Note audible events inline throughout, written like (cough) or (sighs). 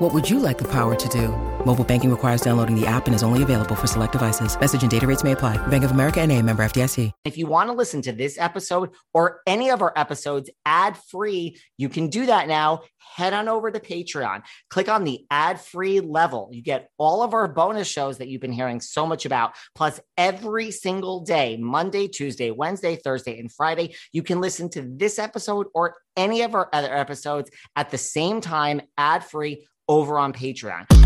What would you like the power to do? Mobile banking requires downloading the app and is only available for select devices. Message and data rates may apply. Bank of America and a member FDIC. If you want to listen to this episode or any of our episodes ad free, you can do that now. Head on over to Patreon. Click on the ad free level. You get all of our bonus shows that you've been hearing so much about, plus every single day Monday, Tuesday, Wednesday, Thursday, and Friday. You can listen to this episode or any of our other episodes at the same time, ad free over on Patreon.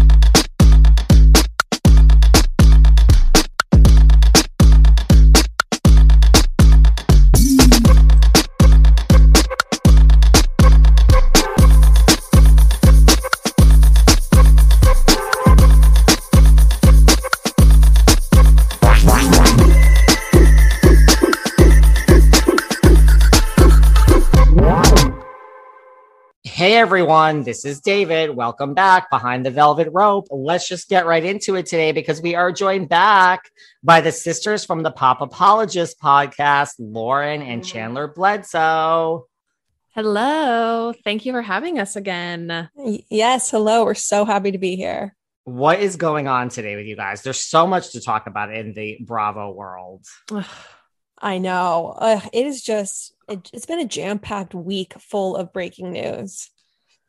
Hey everyone, this is David. Welcome back behind the velvet rope. Let's just get right into it today because we are joined back by the sisters from the Pop Apologist podcast, Lauren and Chanler Bledsoe. Hello. Thank you for having us again. Yes, hello. We're so happy to be here. What is going on today with you guys? There's so much to talk about in the Bravo world. I know. Uh, it is just, it, it's been a jam packed week full of breaking news.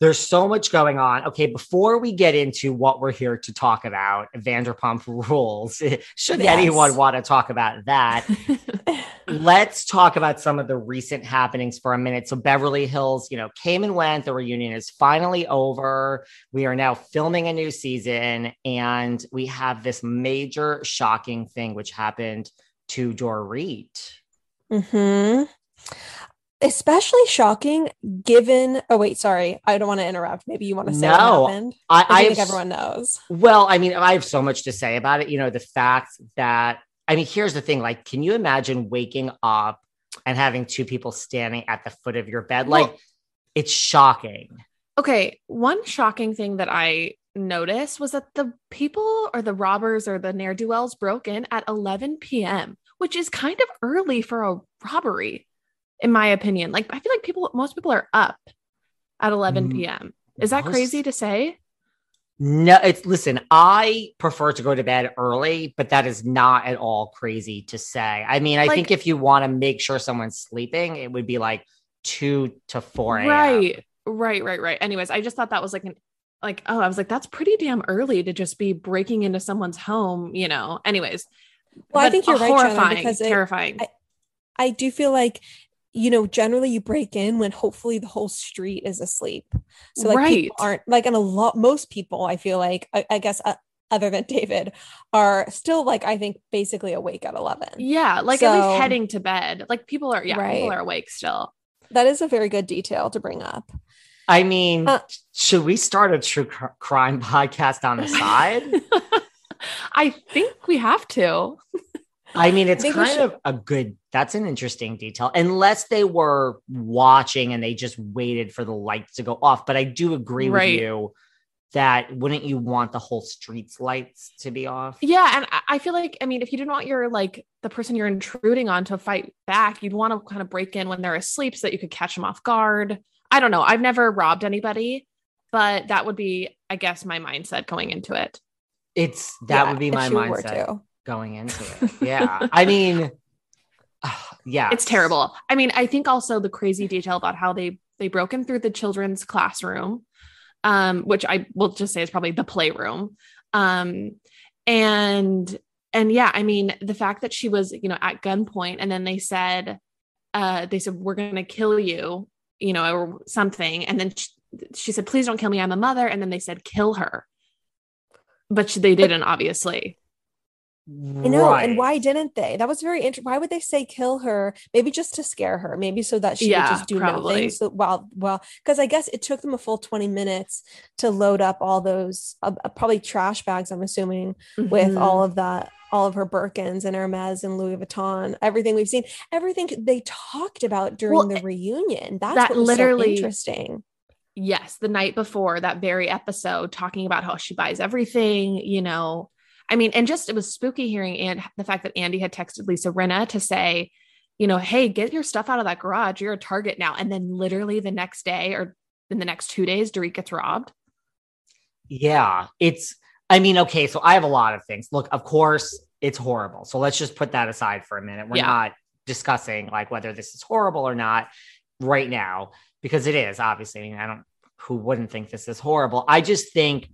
There's so much going on. Okay, before we get into what we're here to talk about, Vanderpump (laughs) Rules, should Yes. anyone want to talk about that, (laughs) let's talk about some of the recent happenings for a minute. So Beverly Hills, you know, came and went. The reunion is finally over. We are now filming a new season, and we have this major shocking thing which happened to Dorit. hmm Especially shocking given, oh, wait, sorry. I don't want to interrupt. Maybe you want to say No, what happened. I, I think I've- everyone knows. Well, I mean, I have so much to say about it. You know, the fact that, I mean, here's the thing like, can you imagine waking up and having two people standing at the foot of your bed? Like, Well- it's shocking. Okay, one shocking thing that I noticed was that the people or the robbers or the ne'er do wells broke in at 11 p.m., which is kind of early for a robbery, in my opinion. Like, I feel like people, most people are up at 11 Mm, p.m. Is that most- crazy to say? No, it's listen, I prefer to go to bed early, but that is not at all crazy to say. I mean, I Like- think if you want to make sure someone's sleeping, it would be like two to four a.m. Right, right, right, right. Anyways, I just thought that was like an, like, oh, I was like, that's pretty damn early to just be breaking into someone's home, you know? Anyways. Well, I think you're right, Shannon, horrifying, because it- terrifying. I- I do feel like, you know, generally you break in when hopefully the whole street is asleep. So like people aren't like, and a lot, most people, I feel like, I, I guess, uh, other than (laughs) David, are still like, I think, basically awake at 11. Yeah, like at least heading to bed. Like people are, yeah, people are awake still. That is a very good detail to bring up. I mean, Uh, should we start a true cr- crime (laughs) podcast on the side? (laughs) I think we have to. I mean, it's we kind should- of a good, that's an interesting detail, unless they were watching and they just waited for the lights to go off. But I do agree Right. with you that wouldn't you want the whole street's lights to be off? Yeah, and I- I feel like I mean, if you didn't want your like the person you're intruding on to fight back, you'd want to kind of break in when they're asleep so that you could catch them off guard. I don't know. I've never robbed anybody, but that would be, I guess, my mindset going into it. It's that Yeah, would be my mindset to. Going into it. Yeah. I mean, (sighs) yeah, It's terrible. I mean, I think also the crazy detail about how they they broke in through the children's classroom, um, which I will just say is probably the playroom. Um, and and yeah, I mean, the fact that she was, you know, at gunpoint and then they said, uh, they said, We're gonna kill you, you know, or something. And then she, she said, Please don't kill me, I'm a mother. And then they said, kill her. But she, they didn't, obviously. I know. Right. And why didn't they? That was very interesting. Why would they say kill her? Maybe just to scare her. Maybe so that she Yeah, would just do probably. nothing. So while well, because I guess it took them a full 20 minutes to load up all those uh, uh, probably trash bags, I'm assuming, with Mhm. all of that, all of her Birkins and Hermes and Louis Vuitton, everything we've seen, everything they talked about during Well, the reunion. That's that literally- so interesting. yes the night before that very episode talking about how she buys everything you know i mean and just it was spooky hearing and the fact that andy had texted lisa Rinna to say you know hey get your stuff out of that garage you're a target now and then literally the next day or in the next two days Dorit gets robbed Yeah, it's. I mean, okay, so I have a lot of things. Look, of course, it's horrible. So let's just put that aside for a minute. We're Yeah. not discussing like whether this is horrible or not right now because it is obviously. I, mean, I don't. Who wouldn't think this is horrible? I just think.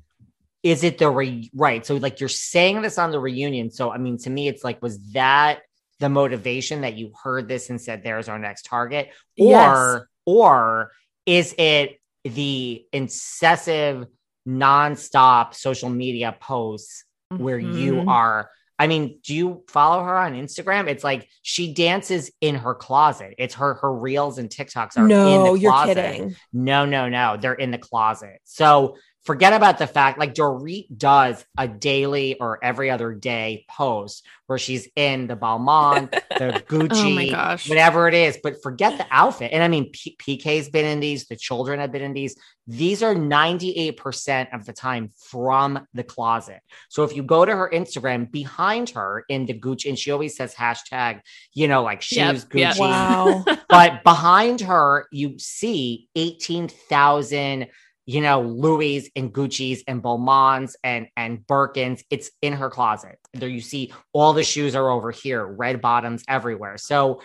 Is it the re- right? So, like, you're saying this on the reunion. So, I mean, to me, it's like, was that the motivation that you heard this and said, "There's our next target," or Yes. or is it the incessive nonstop social media posts where you Mhm. are I mean, do you follow her on Instagram? It's like she dances in her closet. It's her her reels and TikToks are in No, the you're kidding. No, no, no. They're in the closet. So forget about the fact like Dorit does a daily or every other day post where she's in the Balmain, the Gucci, (laughs) Oh my gosh. whatever it is. But forget the outfit. And I mean, P- PK's been in these, the children have been in these. These are 98% of the time from the closet. So if you go to her Instagram, behind her in the Gucci, and she always says hashtag, you know, like Yep, shoes, yep. Gucci, Wow. (laughs) but behind her you see 18,000 you know Louis and Gucci's and Beaumonts and and Birkins it's in her closet there you see all the shoes are over here red bottoms everywhere so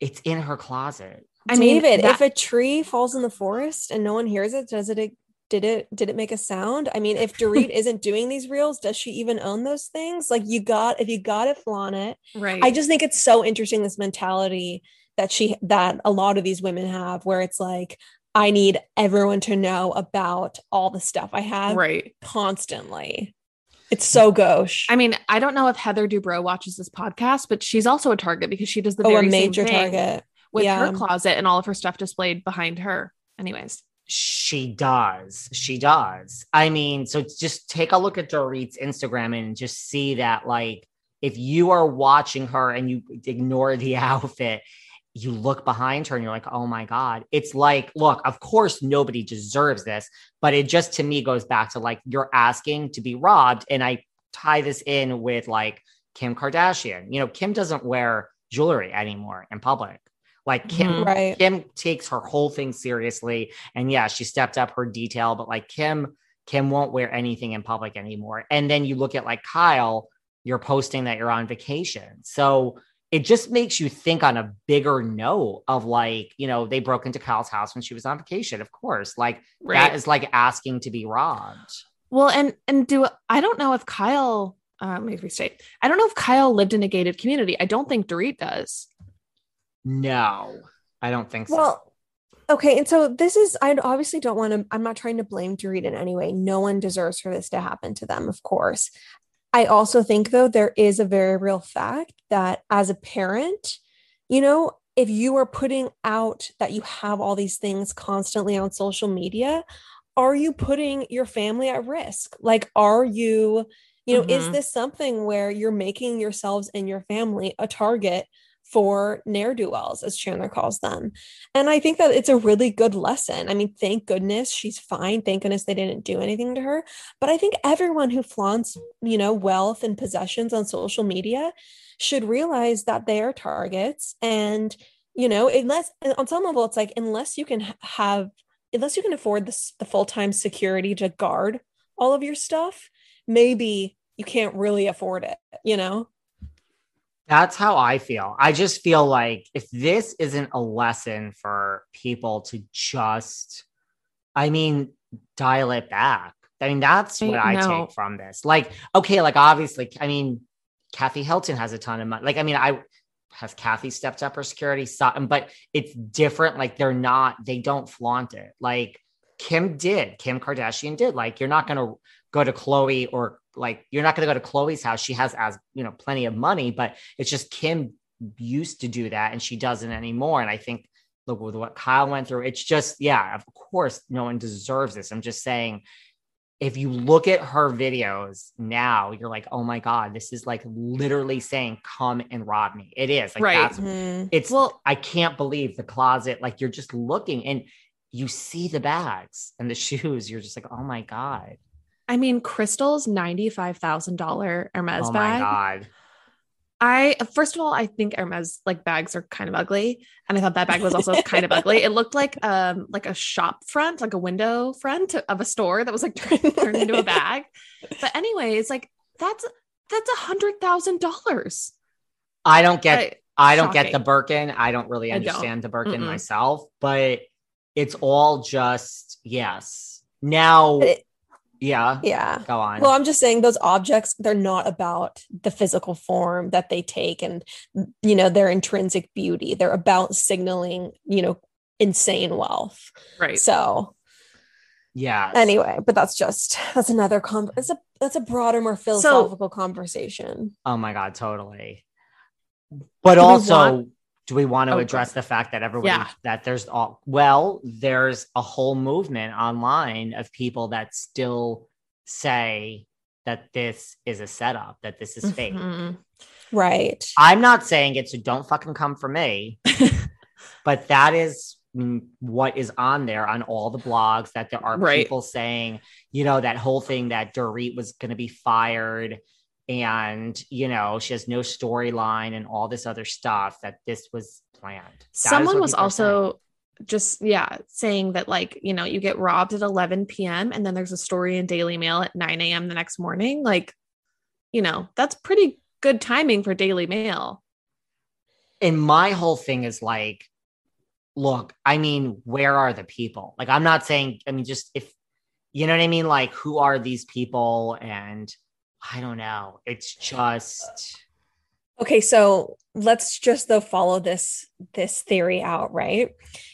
it's in her closet I mean, David, that- if a tree falls in the forest and no one hears it, does it did it did it make a sound? I mean, if Dorit (laughs) isn't doing these reels, does she even own those things? Like you got if you got it, flaunt it. right I just think it's so interesting this mentality that she that a lot of these women have where it's like I need everyone to know about all the stuff I have right constantly. It's so gauche. I mean, I don't know if Heather Dubrow watches this podcast, but she's also a target because she does the oh, a very major same thing target. with Yeah. her closet and all of her stuff displayed behind her. Anyways, she does she does I mean so just take a look at Dorit's Instagram and just see that like if you are watching her and you ignore the (laughs) outfit you look behind her and you're like, oh my God. It's like, look, of course, nobody deserves this, but it just to me goes back to like, you're asking to be robbed. And I tie this in with like Kim Kardashian. You know, Kim doesn't wear jewelry anymore in public. Like, Kim, Mhm. Right. Kim takes her whole thing seriously. And yeah, she stepped up her detail, but like, Kim, Kim won't wear anything in public anymore. And then you look at like Kyle, you're posting that you're on vacation. So, it just makes you think on a bigger note of like, you know, they broke into Kyle's house when she was on vacation. Of course, like right. that is like asking to be robbed. well, and and do I don't know if Kyle. Uh, let me restate. I don't know if Kyle lived in a gated community. I don't think Dorit does. No, I don't think so. Well, okay. And so this is, I obviously don't want to, I'm not trying to blame Dorit in any way. No one deserves for this to happen to them, of course. I also think, though, there is a very real fact that as a parent, you know, if you are putting out that you have all these things constantly on social media, are you putting your family at risk? Like, are you, you know, is Mhm. this something where you're making yourselves and your family a target for ne'er do wells, as Chanler calls them? And I think that it's a really good lesson. I mean, thank goodness she's fine. Thank goodness they didn't do anything to her. But I think everyone who flaunts, you know, wealth and possessions on social media should realize that they are targets. And, you know, unless on some level, it's like, unless you can have, unless you can afford the full time security to guard all of your stuff, maybe you can't really afford it, you know? That's how I feel. I just feel like if this isn't a lesson for people to just, I mean, dial it back. I mean, that's what I, take from this. Like, okay, like obviously, I mean, Kathy Hilton has a ton of money. Like, I mean, I has Kathy stepped up her security, but it's different. Like, they're not, they don't flaunt it. Like Kim did, Kim Kardashian did. Like, you're not gonna go to Khloe or like you're not gonna go to Khloe's house. She has as you know plenty of money, but it's just Kim used to do that and she doesn't anymore. And I think look with what Kyle went through, it's just, yeah, of course, no one deserves this. I'm just saying, if you look at her videos now, you're like, oh my God, this is like literally saying, come and rob me. It is like, Right. that's, Mhm. it's, Well- I can't believe the closet. Like, you're just looking and you see the bags and the (laughs) shoes. You're just like, oh my God. I mean, Crystal's $95,000 Hermes bag. oh my bag. God. I first of all, I think Hermes like bags are kind of ugly, and I thought that bag was also kind of ugly. It looked like um like a shop front, like a window front of a store that was like turned, turned into a bag. But anyways, like that's that's a hundred thousand dollars. I don't get I don't get the shocking. Birkin. I don't really I don't. understand the Birkin Mm-mm. myself, but it's all just yes. Now, It- yeah, Yeah. go on. Well, I'm just saying those objects, they're not about the physical form that they take and, you know, their intrinsic beauty. They're about signaling, you know, insane wealth. Right. So, yeah. anyway, but that's just, that's another, com- it's a, that's a broader, more philosophical conversation. Oh my god, totally. But Do also, want- do we want to Oh, address the fact that everybody Yeah. that there's all well, there's a whole movement online of people that still say that this is a setup, that this is fake. Mhm. Right. I'm not saying it, so don't fucking come for me. (laughs) but that is what is on there on all the blogs that there are Right. people saying, you know, that whole thing that Dorit was going to be fired and, you know, she has no storyline and all this other stuff that this was planned. That Someone was also just yeah saying that like you know you get robbed at 11 p.m. and then there's a story in Daily Mail at 9 a.m. the next morning. Like, you know, that's pretty good timing for Daily Mail. and my whole thing is like look i mean where are the people like i'm not saying i mean just if you know what i mean like who are these people and i don't know it's just Okay, so let's just though follow this this theory out, right?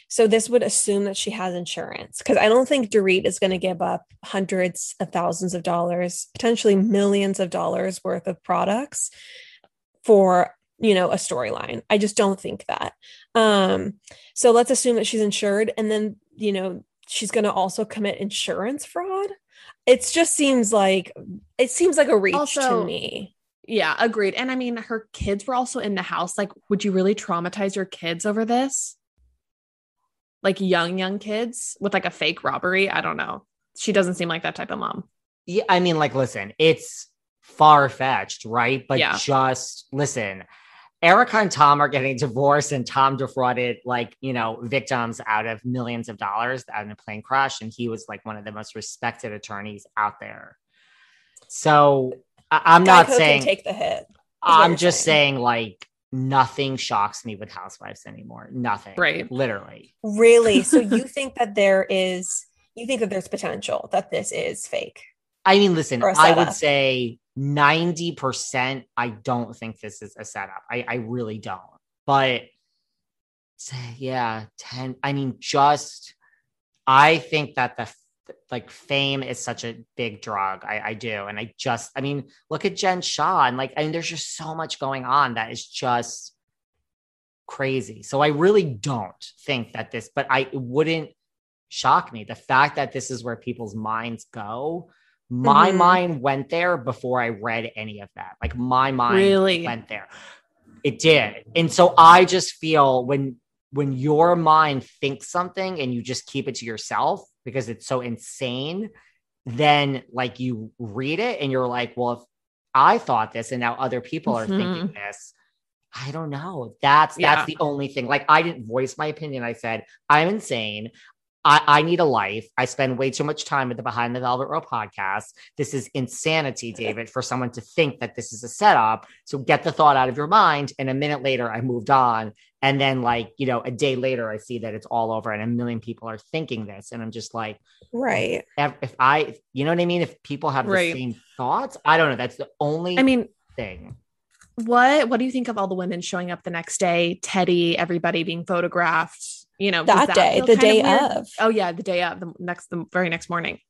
So this would assume that she has insurance because I don't think Dorit is going to give up hundreds of thousands of dollars, potentially millions of dollars worth of products for, you know, a storyline. I just don't think that. Um so let's assume that she's insured and then, you know, she's going to also commit insurance fraud. It just seems like it seems like a reach Also- to me. Yeah, agreed. And I mean, her kids were also in the house. Like, would you really traumatize your kids over this? Like young, young kids with like a fake robbery? I don't know. She doesn't seem like that type of mom. yeah i mean like listen it's far-fetched right but Yeah. just listen erika and tom are getting divorced and tom defrauded like you know victims out of millions of dollars out in a plane crash and he was like one of the most respected attorneys out there so I- i'm not Geico saying take the hit. I'm just saying. saying, like, nothing shocks me with housewives anymore. Nothing. Right. Literally. Really? So (laughs) you think that there is you think that there's potential that this is fake? I mean, listen, I would say 90%. I don't think this is a setup. I, I really don't. But yeah, 10. I mean, just, I think that the, like fame is such a big drug. I, I do. And I just, I mean, look at Jen Shah and like, I mean, there's just so much going on that is just crazy. So I really don't think that this, but I it wouldn't shock me. The fact that this is where people's minds go, my Mhm. mind went there before I read any of that. Like my mind Really? went there. It did. And so I just feel when when your mind thinks something and you just keep it to yourself because it's so insane, then like you read it and you're like, well, if I thought this and now other people are Mhm. thinking this, I don't know. That's Yeah. that's the only thing. Like I didn't voice my opinion. I said, I'm insane. I, I need a life. I spend way too much time with the Behind the Velvet Rope podcast. This is insanity, (laughs) David, for someone to think that this is a setup. So get the thought out of your mind. And a minute later, I moved on. And then, like, you know, a day later, I see that it's all over and a million people are thinking this. And I'm just like, right. If, if I, you know what I mean? If people have the Right. same thoughts, I don't know. That's the only I mean, thing. what what do you think of all the women showing up the next day? Teddi, everybody being photographed. You know, does That day, the day weird? of. Oh yeah, the day of the next, the very next morning.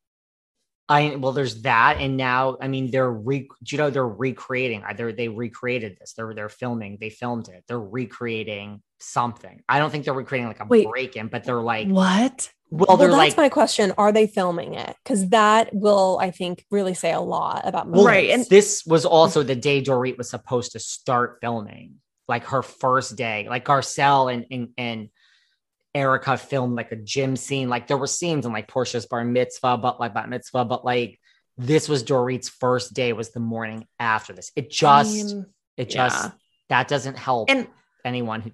I well, there's that, and now I mean they're re, you know they're recreating. Uh, Either they recreated this, they're they're filming, they filmed it, they're recreating something. I don't think they're recreating like a Wait. break in, but they're like, What? well, Well, that's like, my question. Are they filming it? Because that will, I think, really say a lot about well, Right, and- this was also the day Dorit was supposed to start filming, like her first day. Like Garcelle and and and Erika filmed like a gym scene. Like there were scenes in like Portia's bar mitzvah, but like bat mitzvah, but like this was Dorit's first day. Was the morning after this? It just. I mean, It just Yeah. that doesn't help and anyone who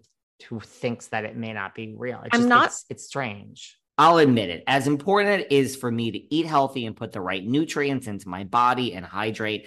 who thinks that it may not be real. It I'm just, not- It's, it's strange. I'll admit it. As important it is for me to eat healthy and put the right nutrients into my body and hydrate,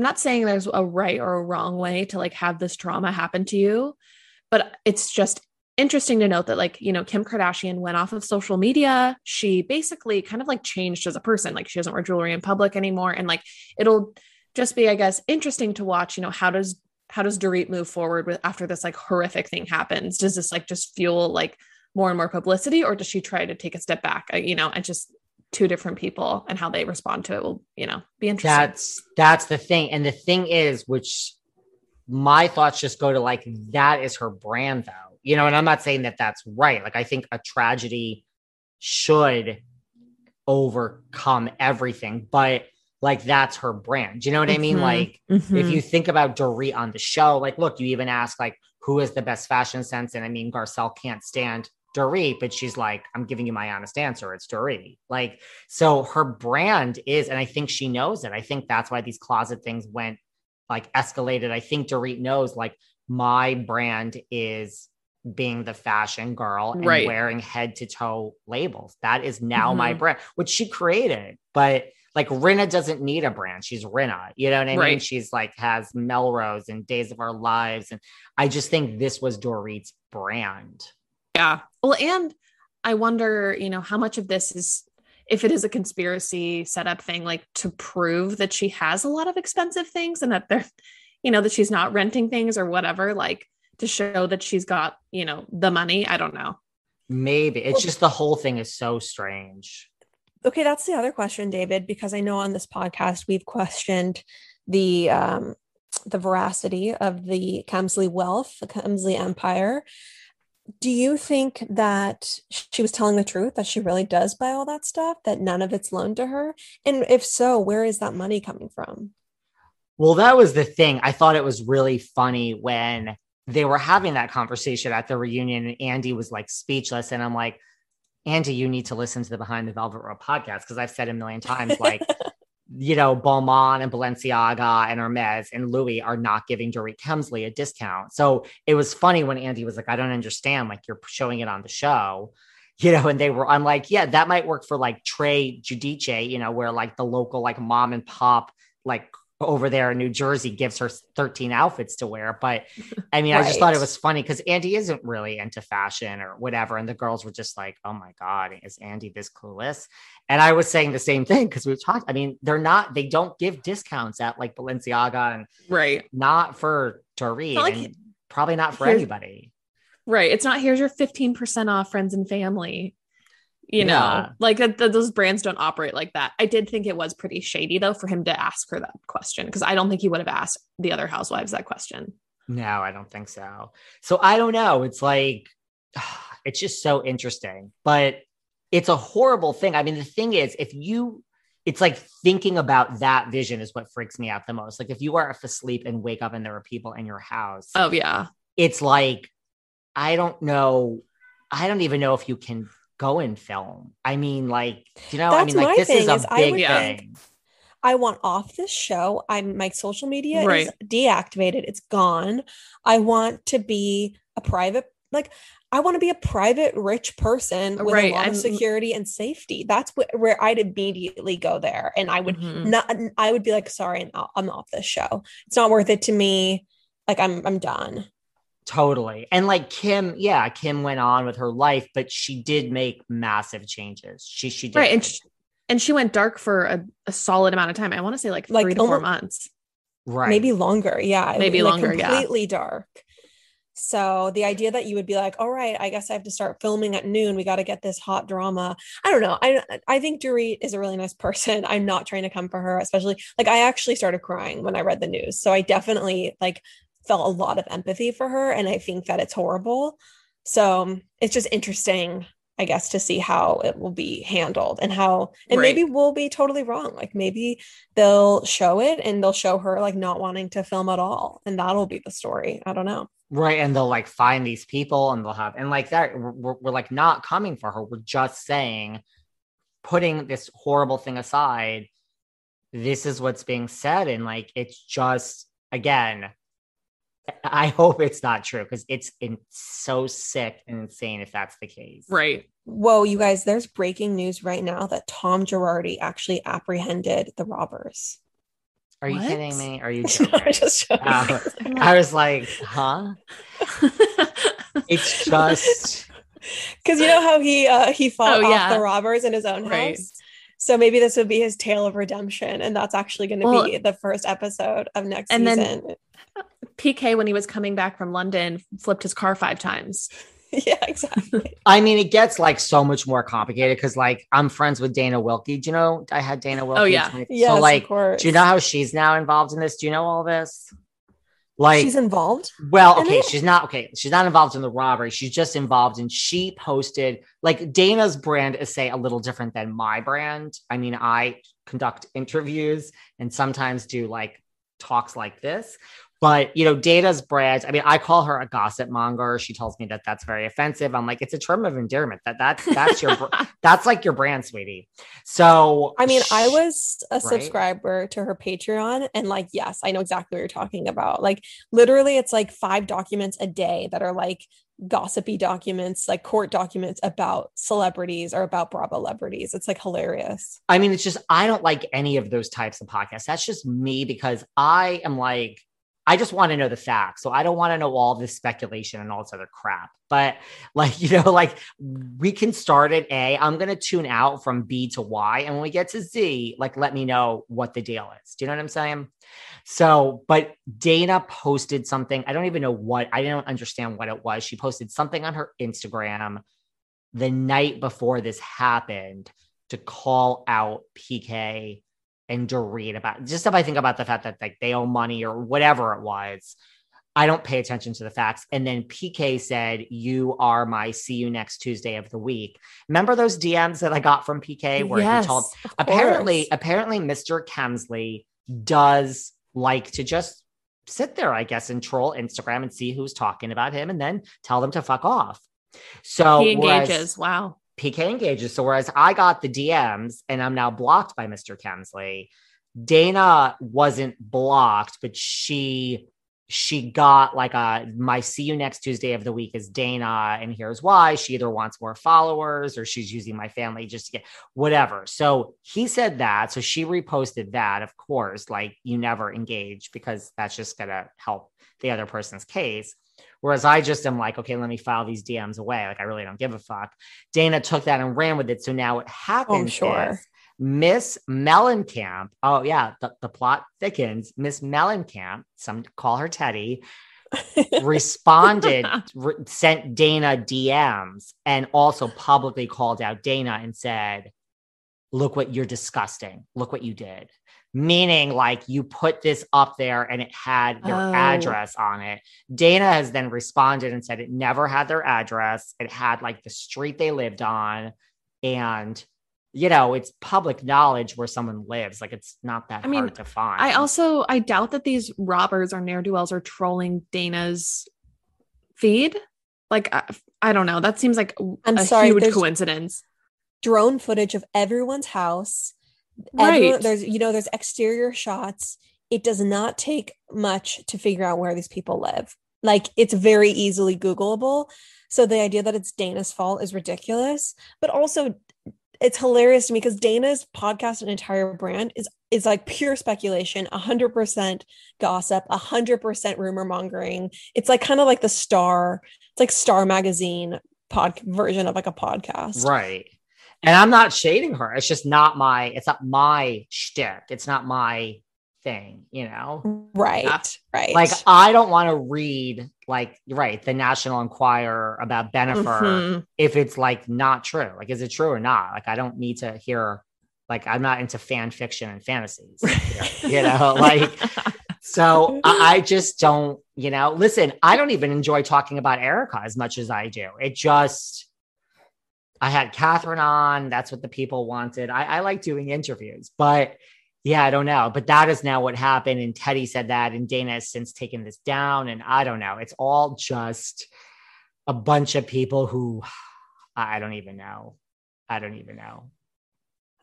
I'm not saying there's a right or a wrong way to like have this trauma happen to you, but it's just interesting to note that like, you know, Kim Kardashian went off of social media. She basically kind of like changed as a person. Like she doesn't wear jewelry in public anymore. And like it'll just be, I guess, interesting to watch, you know, how does how does Dorit move forward with after this like horrific thing happens? Does this like just fuel like more and more publicity or does she try to take a step back? You know, and just two different people and how they respond to it will, you know, be interesting. That's that's the thing. And the thing is, which my thoughts just go to like that is her brand though. You know, and I'm not saying that that's right. Like I think a tragedy should overcome everything, but like that's her brand. Do you know what I mean? Mhm. Like if Mhm. you think about Dorit on the show, like, look, you even ask like who is the best fashion sense, and I mean, Garcelle can't stand Dorit, but she's like, I'm giving you my honest answer. It's Dorit. Like, so her brand is, and I think she knows it. I think that's why these closet things went like escalated. I think Dorit knows like my brand is being the fashion girl and Right. wearing head to toe labels. That is now my Mhm. brand, which she created. But like Rinna doesn't need a brand. She's Rinna. You know what I mean? She's like has Melrose and Days of Our Lives. And I just think this was Dorit's brand. Yeah. Well, and I wonder, you know, how much of this is if it is a conspiracy setup thing, like to prove that she has a lot of expensive things and that they're, you know, that she's not renting things or whatever, like to show that she's got, you know, the money. I don't know. Maybe it's just the whole thing is so strange. Okay, that's the other question, David, because I know on this podcast we've questioned the um the veracity of the Kemsley wealth, the Kemsley empire. Do you think that she was telling the truth that she really does buy all that stuff, that none of it's loaned to her? And if so, where is that money coming from? Well, that was the thing. I thought it was really funny when they were having that conversation at the reunion, and Andy was like speechless. And I'm like, Andy, you need to listen to the Behind the Velvet Rope podcast because I've said a million times, like, (laughs) you know, Balmain and Balenciaga and Hermes and Louis are not giving Dorit Kemsley a discount. So it was funny when Andy was like, I don't understand, like, you're showing it on the show. (laughs) You know, and they were, I'm like, yeah, that might work for like Trey Giudice, you know, where like the local, like mom and pop, like over there in New Jersey gives her 13 outfits to wear. But (laughs) I mean, right. I just thought it was funny because Andy isn't really into fashion or whatever. And the girls were just like, oh my God, is Andy this clueless? And I was saying the same thing because we've talked. I mean, they're not, they don't give discounts at like Balenciaga and right. Not for Dorit like, and probably not for anybody. Right. It's not here's your 15% off friends and family you know yeah. like that, those brands don't operate like that. I did think it was pretty shady though for him to ask her that question because i don't think he would have asked the other housewives that question. No i don't think so. So i don't know. It's like (sighs) it's just so interesting but it's a horrible thing. I mean the thing is if you it's like thinking about that vision is what freaks me out the most. Like if you are asleep and wake up and there are people in your house oh yeah. it's like i don't know. I don't even know if you can go and film. I mean, like, you know, That's I mean, like, this is a is big thing. I want off this show. I'm my social media right. is deactivated. It's gone. I want to be a private, like, I want to be a private, rich person with right. a lot of security and safety. That's what, where I'd immediately go there, and I would mm-hmm. not. I would be like, "Sorry, I'm off this show. It's not worth it to me. Like, I'm I'm done." Totally. And like Kim, yeah, Kim went on with her life, but she did make massive changes. She she did. Right. And she, and she went dark for a, a solid amount of time. I want to say like, like three to four months. Right. Maybe longer. Yeah. Maybe like longer. Completely yeah. dark. So the idea that you would be like, all right, I guess I have to start filming at noon. We got to get this hot drama. I don't know. I I think Dorit is a really nice person. I'm not trying to come for her, especially like I actually started crying when I read the news. So I definitely like felt a lot of empathy for her and I think that it's horrible. So it's just interesting, I guess, to see how it will be handled and how, and right. maybe we'll be totally wrong. Like maybe they'll show it and they'll show her like not wanting to film at all. And that'll be the story. I don't know. Right. And they'll like find these people and they'll have, and like that, we're, we're like not coming for her. We're just saying, putting this horrible thing aside, this is what's being said. And like, it's just, again, I hope it's not true because it's in, so sick and insane if that's the case. Right. Whoa, you guys, there's breaking news right now that Tom Girardi actually apprehended the robbers. Are what? you kidding me? Are you (laughs) no, just uh, (laughs) I was like, huh? it's (laughs) just because you know how he uh he fought oh, off the robbers in his own right. house. So maybe this would be his tale of redemption, and that's actually going to well, be the first episode of next and season. Then PK, when he was coming back from London, flipped his car five times. (laughs) yeah, exactly. (laughs) I mean, it gets like so much more complicated because, like, I'm friends with Dana Wilkey. Do you know I had Dana oh, Wilkey? Oh yeah, yes, so like, do you know how she's now involved in this? Do you know all this? Like, she's involved. Well, okay, she's not okay. She's not involved in the robbery. She's just involved in. She posted like Dana's brand is say a little different than my brand. I mean, I conduct interviews and sometimes do like talks like this but you know, Dana's brand. I mean, I call her a gossip monger. She tells me that that's very offensive. I'm like, it's a term of endearment. That that's that's your (laughs) that's like your brand, sweetie. So I mean, I was a right? subscriber to her Patreon, and like, yes, I know exactly what you're talking about. Like, literally, it's like five documents a day that are like gossipy documents, like court documents about celebrities or about Bravo celebrities. It's like hilarious. I mean, it's just I don't like any of those types of podcasts. That's just me because I am like I just want to know the facts. So I don't want to know all this speculation and all this other crap. But like, (laughs) you know, like we can start at A. I'm going to tune out from B to Y. And when we get to Z, like, let me know what the deal is. Do you know what I'm saying? So, but Dana posted something. I don't even know what, I don't understand what it was. She posted something on her Instagram the night before this happened to call out PK and to read about just if I think about the fact that like they owe money or whatever it was, I don't pay attention to the facts. And then PK said, You are my see you next Tuesday of the week. Remember those DMs that I got from PK where yes, he told apparently, apparently Mr. Kemsley does like to just sit there, I guess, and troll Instagram and see who's talking about him and then tell them to fuck off. So he whereas- engages. Wow. PK engages. So whereas I got the DMs and I'm now blocked by Mr. Kemsley, Dana wasn't blocked, but she she got like a my see you next Tuesday of the week is Dana, and here's why. She either wants more followers or she's using my family just to get whatever. So he said that. So she reposted that, of course, like you never engage because that's just gonna help the other person's case. Whereas I just am like, okay, let me file these DMs away. Like I really don't give a fuck. Dana took that and ran with it. So now what oh, happens sure. is Miss Mellencamp. Oh yeah, the, the plot thickens. Miss Mellencamp, some call her Teddi, (laughs) responded, re- sent Dana DMs, and also publicly called out Dana and said, "Look what you're disgusting. Look what you did." Meaning, like you put this up there and it had their Oh. address on it. Dana has then responded and said it never had their address. It had like the street they lived on, and you know it's public knowledge where someone lives. Like it's not that I mean, hard to find. I also I doubt that these robbers or ne'er do wells are trolling Dana's feed. Like I, I don't know. That seems like I'm a sorry, huge there's- coincidence. drone footage of everyone's house. Right. Everyone, there's you know there's exterior shots. It does not take much to figure out where these people live. Like it's very easily Googleable. So the idea that it's Dana's fault is ridiculous. But also it's hilarious to me because Dana's podcast and entire brand is is like pure speculation, hundred percent gossip, hundred percent rumor mongering. It's like kind of like the Star. It's like Star magazine pod version of like a podcast. Right. And I'm not shading her. It's just not my, it's not my shtick. It's not my thing, you know? Right. Yeah. Right. Like I don't want to read like right, the National Enquirer about Bennifer Mhm. if it's like not true. Like, is it true or not? Like, I don't need to hear like I'm not into fan fiction and fantasies. (laughs) you know, you (laughs) know? like so I, I just don't, you know, listen, I don't even enjoy talking about Erika as much as I do. It just I had Catherine on. That's what the people wanted. I, I like doing interviews, but yeah, I don't know. But that is now what happened. And Teddi said that, and Dana has since taken this down. And I don't know. It's all just a bunch of people who I don't even know. I don't even know.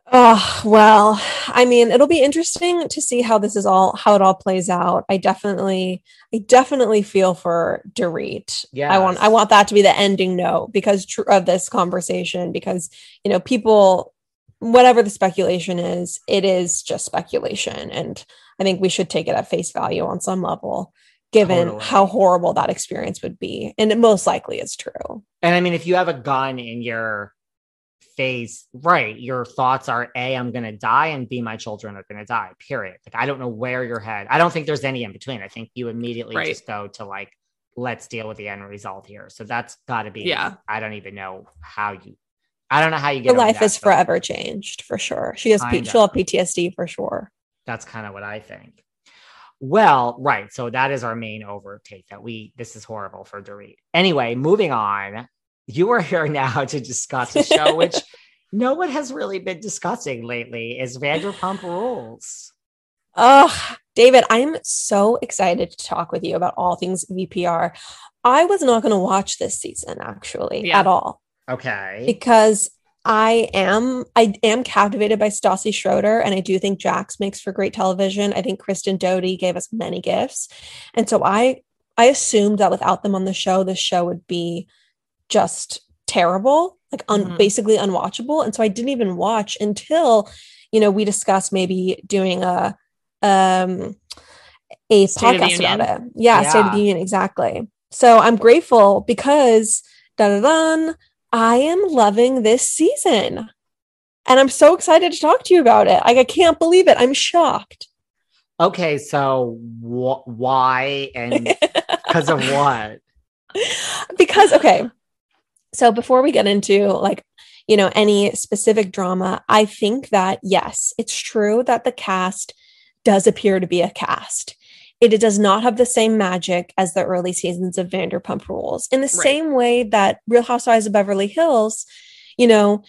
Oh, well, I mean, it'll be interesting to see how this is all how it all plays out. I definitely I definitely feel for Dorit. I want I want that to be the ending note because tr- of this conversation because, you know, people whatever the speculation is, it is just speculation and I think we should take it at face value on some level given Totally. how horrible that experience would be and it most likely is true. And I mean, if you have a gun in your face, right, your thoughts are A, I'm going to die, and B, my children are going to die, period. Like, I don't know where your head, I don't think there's any in between. I think you immediately Right. just go to like, let's deal with the end result here. So that's got to be, Yeah. I don't even know how you, I don't know how you get over life that, is but forever changed for sure. She has P- she'll have PTSD for sure. That's kind of what I think. Well, right. So that is our main overtake that we, this is horrible for Dorit. Anyway, moving on. You are here now (laughs) to discuss a show (laughs) which no one has really been discussing lately is Vanderpump Rules. Oh, David, I'm so excited to talk with you about all things VPR. I was not going to watch this season actually Yeah. at all Okay. because I am I am captivated by Stassi Schroeder and I do think Jax makes for great television. I think Kristen Doute gave us many gifts. And so I I assumed that without them on the show the show would be just terrible, like un- Mhm. basically unwatchable. And so I didn't even watch until you know we discussed maybe doing a um a State podcast about it. Yeah, State of the Union exactly. So I'm grateful because da da da I am loving this season. And I'm so excited to talk to you about it. Like I can't believe it. I'm shocked. Okay. So wh- why and (laughs) because of what? because okay so before we get into like you know any specific drama i think that yes it's true that the cast does appear to be a cast. It does not have the same magic as the early seasons of vanderpump rules. In the same way that real housewives of beverly hills you know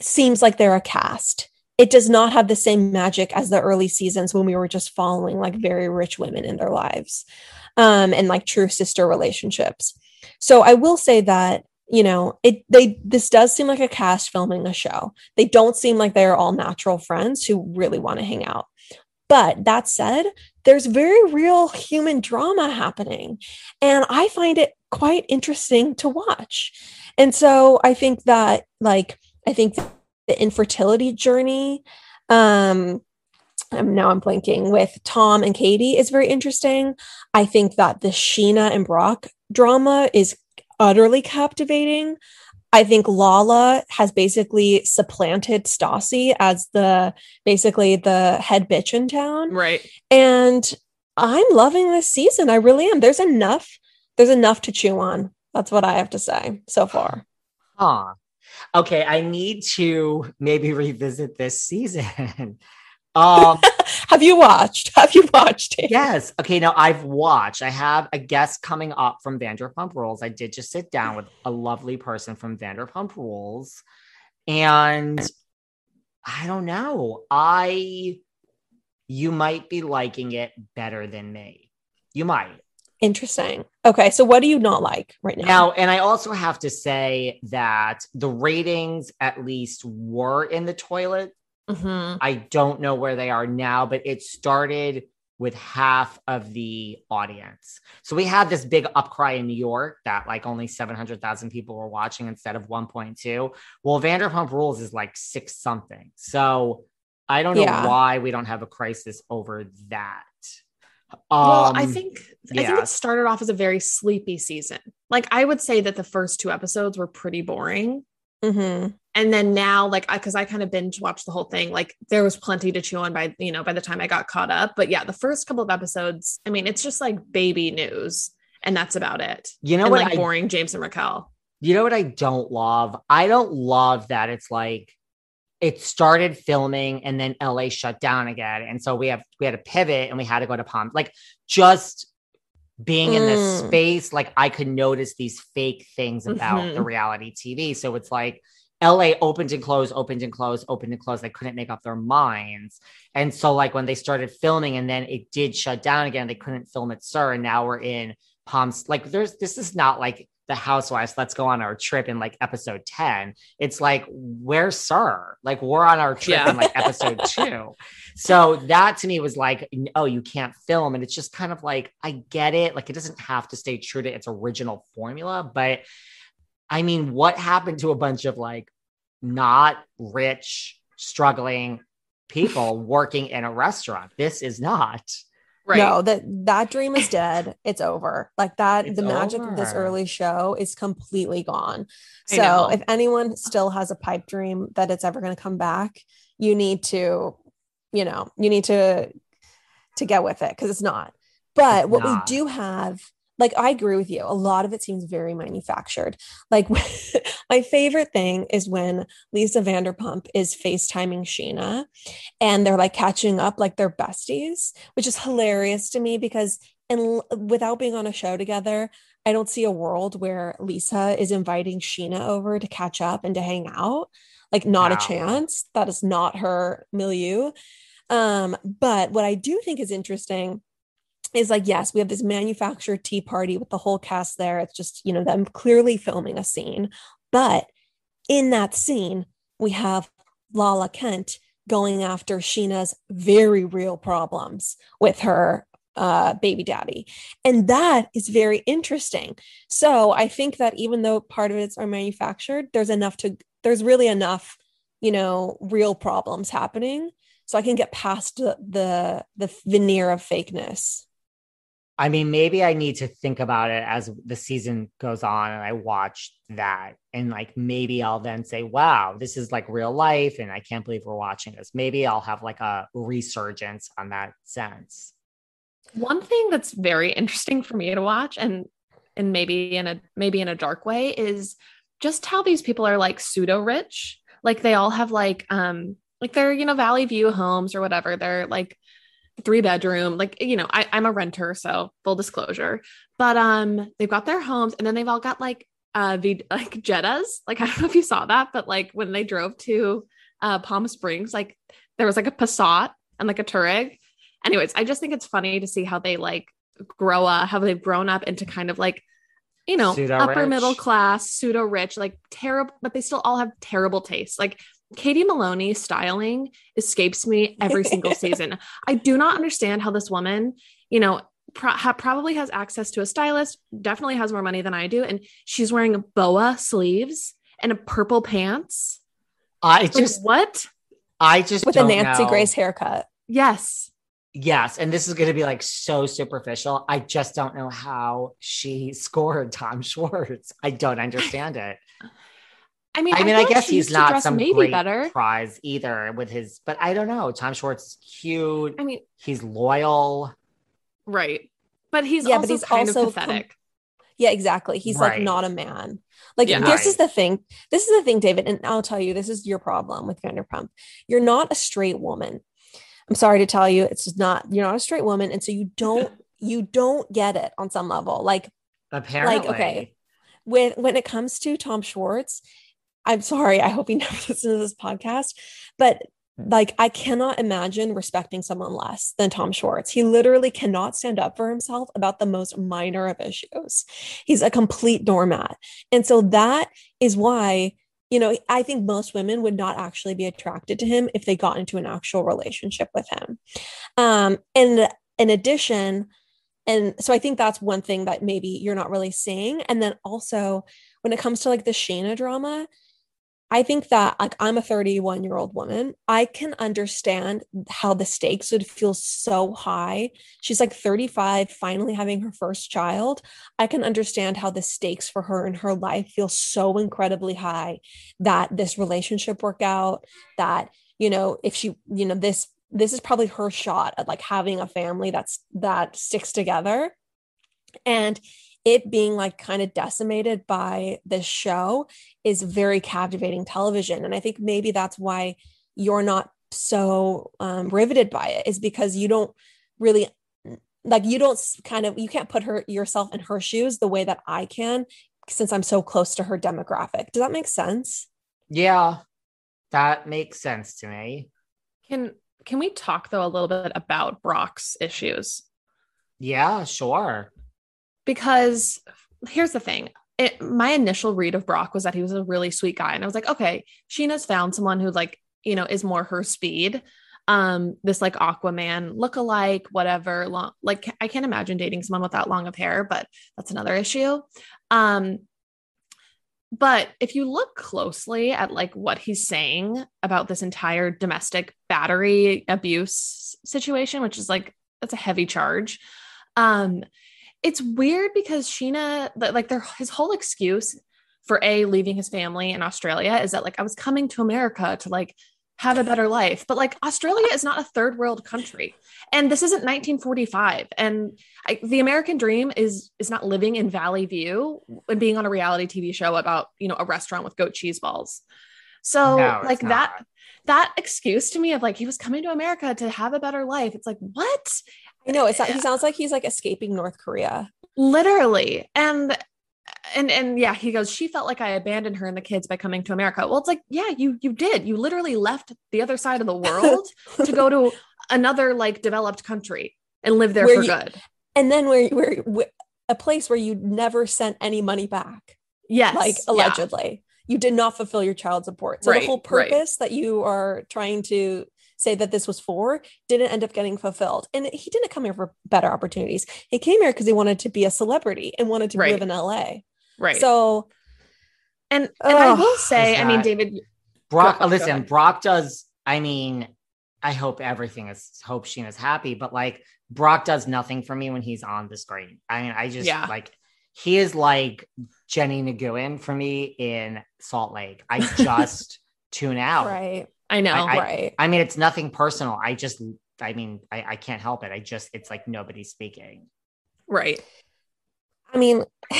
seems like they're a cast. It does not have the same magic as the early seasons when we were just following like very rich women in their lives um, and like true sister relationships. So I will say that you know it they this does seem like a cast filming a show. They don't seem like they're all natural friends who really want to hang out. But that said, there's very real human drama happening. And I find it quite interesting to watch. And so I think that, like, I think the infertility journey um um, now I'm blanking with Tom and Katie is very interesting. I think that the Scheana and Brock drama is utterly captivating. I think Lala has basically supplanted Stassi as the basically the head bitch in town. Right. And I'm loving this season. I really am. There's enough, there's enough to chew on. That's what I have to say so far. Huh. Okay, I need to maybe revisit this season. (laughs) um (laughs) have you watched? Have you watched it? Yes. Okay. Now I've watched. I have a guest coming up from Vanderpump Rules. I did just sit down with a lovely person from Vanderpump Rules, and I don't know. I you might be liking it better than me. You might. Interesting. Okay, so what do you not like right now? Now, and I also have to say that the ratings at least were in the toilet. Mhm. I don't know where they are now, but it started with half of the audience. So we had this big upcry in New York that like only 700,000 people were watching instead of 1.2. Well, Vanderpump Rules is like six something. So I don't know Yeah. why we don't have a crisis over that. well, I Um, think I think it started off as a very sleepy season. Like I would say that the first two episodes were pretty boring. Mhm. And then now, like, i because I, kind of binge watched the whole thing, like there was plenty to chew on by you know by the time I got caught up. But yeah, the first couple of episodes, I mean, it's just like baby news, and that's about it. You know and what like I- boring James and Raquel. You know what I don't love? I don't love that it's like it started filming and then LA shut down again. And so we have we had to pivot and we had to go to Palm. Like just being in this Mm. space, like I could notice these fake things about Mhm. the reality TV. So it's like LA opened and closed, opened and closed, opened and closed. They couldn't make up their minds. And so like when they started filming and then it did shut down again, they couldn't film at SUR. And now we're in Palms. Like there's this is not like the housewives, let's go on our trip in like episode 10. It's like, where's SUR? Like we're on our trip Yeah. in like (laughs) episode two. So that to me was like, oh, you can't film. And it's just kind of like, I get it. Like it doesn't have to stay true to its original formula. But I mean, what happened to a bunch of like not rich, struggling people (laughs) working in a restaurant? This is not. Right. No, that that dream is dead. It's over. Like that, It's the magic of this early show is completely gone. I So know. if anyone still has a pipe dream that it's ever going to come back, you need to, you know, you need to to get with it because it's not. But It's what not. we do have, like I agree with you, a lot of it seems very manufactured. Like (laughs) my favorite thing is when Lisa Vanderpump is FaceTiming Scheana and they're like catching up like they're besties, which is hilarious to me because and without being on a show together, I don't see a world where Lisa is inviting Scheana over to catch up and to hang out. Like not Wow. a chance. That is not her milieu. Um, but what I do think is interesting is like, yes, we have this manufactured tea party with the whole cast there. It's just, you know, them clearly filming a scene. But in that scene, we have Lala Kent going after Scheana's very real problems with her uh, baby daddy. And that is very interesting. So I think that even though part of it's are manufactured, there's enough to, there's really enough, you know, real problems happening. So I can get past the, the, the veneer of fakeness. I mean, maybe I need to think about it as the season goes on and I watch that. And like, maybe I'll then say, wow, this is like real life. And I can't believe we're watching this. Maybe I'll have like a resurgence on that sense. One thing that's very interesting for me to watch and and maybe in a maybe in a dark way is just how these people are like pseudo rich. Like they all have like um like they're you know Valley View homes or whatever. They're like three bedroom like you know I, i'm a renter so full disclosure but um they've got their homes and then they've all got like uh v (laughs) like jettas like i don't know if you saw that but like when they drove to uh, Palm Springs. Like there was like a Passat and like a Touareg. Anyways, I just think it's funny to see how they like grow up, how they've grown up into kind of like, you know, Pseudo upper rich. middle class, pseudo rich, like terrible, but they still all have terrible taste. Like Katie Maloney styling escapes me every single (laughs) season. I do not understand how this woman, you know, pro- ha- probably has access to a stylist, definitely has more money than I do. And she's wearing a boa sleeves and a purple pants. I Like, just, what? I just with a don't Nancy know. Grace haircut. Yes. Yes, and this is going to be like so superficial. I just don't know how she (laughs) scored Tom Schwartz. I don't understand it. I mean, I mean, feel I guess he's not dress some maybe great better. prize either with his, but I don't know. Tom Schwartz is cute. I mean, He's loyal. right. But he's Yeah, also but he's kind also of pathetic. Yeah, exactly. He's like not a man. Like Yeah. this is the thing. This is the thing, David. And I'll tell you, this is your problem with Vanderpump. You're not a straight woman. I'm sorry to tell you, it's just not. You're not a straight woman, and so you don't (laughs) you don't get it on some level. Like Apparently, like okay. when when it comes to Tom Schwartz, I'm sorry. I hope he (laughs) never listens to this podcast, but like I cannot imagine respecting someone less than Tom Schwartz. He literally cannot stand up for himself about the most minor of issues. He's a complete doormat. And so that is why, you know, I think most women would not actually be attracted to him if they got into an actual relationship with him. Um, and in addition, and so I think that's one thing that maybe you're not really seeing. And then also when it comes to like the Scheana drama, I think that like I'm a 31 year old woman. I can understand how the stakes would feel so high. She's like 35, finally having her first child. I can understand how the stakes for her in her life feel so incredibly high that this relationship work out, that, you know, if she, you know, this this is probably her shot at like having a family that's that sticks together. And it being like kind of decimated by this show is very captivating television. And I think maybe that's why you're not so um, riveted by it, is because you don't really like you don't kind of you can't put her yourself in her shoes the way that I can since I'm so close to her demographic. Does that make sense? yeah, that makes sense to me. Can can we talk though a little bit about Brock's issues? Yeah, sure. Because here's the thing. It, my initial read of Brock was that he was a really sweet guy. And I was like, okay, Scheana's found someone who like, you know, is more her speed. Um, this like Aquaman look-alike, whatever. Long like I can't imagine dating someone with that long of hair, but that's another issue. Um, but if you look closely at like what he's saying about this entire domestic battery abuse situation, which is like that's a heavy charge. Um, it's weird because Scheana, like their his whole excuse for a leaving his family in Australia is that like I was coming to America to like have a better life. But like Australia is not a third world country. And this isn't 1945. And I, the American dream is is not living in Valley View and being on a reality TV show about, you know, a restaurant with goat cheese balls. So No, like that not. that excuse to me of like he was coming to America to have a better life. It's like, what? I know it's he sounds like he's like escaping North Korea. literally and and and yeah he goes she felt like i abandoned her and the kids by coming to america well it's like yeah you you did you literally left the other side of the world (laughs) to go to another like developed country and live there Where for you- good and then where where, where a place where you never sent any money back. yes like yeah. allegedly you did not fulfill your child support so Right, the whole right. purpose that you are trying to say that this was for didn't end up getting fulfilled and he didn't come here for better opportunities he came here because he wanted to be a celebrity and wanted to Right. live in la right so and and i will say is i mean david Brock, Go- go listen, ahead. Brock does. I mean, I hope everything is. Hope Scheana's happy, but like Brock does nothing for me when he's on the screen. I mean, I just Yeah. like he is like Jennie Nguyen for me in Salt Lake. I (laughs) just tune out. right i know I- right I mean, it's nothing personal. I just, I mean, I, I can't help it. I just, it's like nobody's speaking. right I mean, (laughs)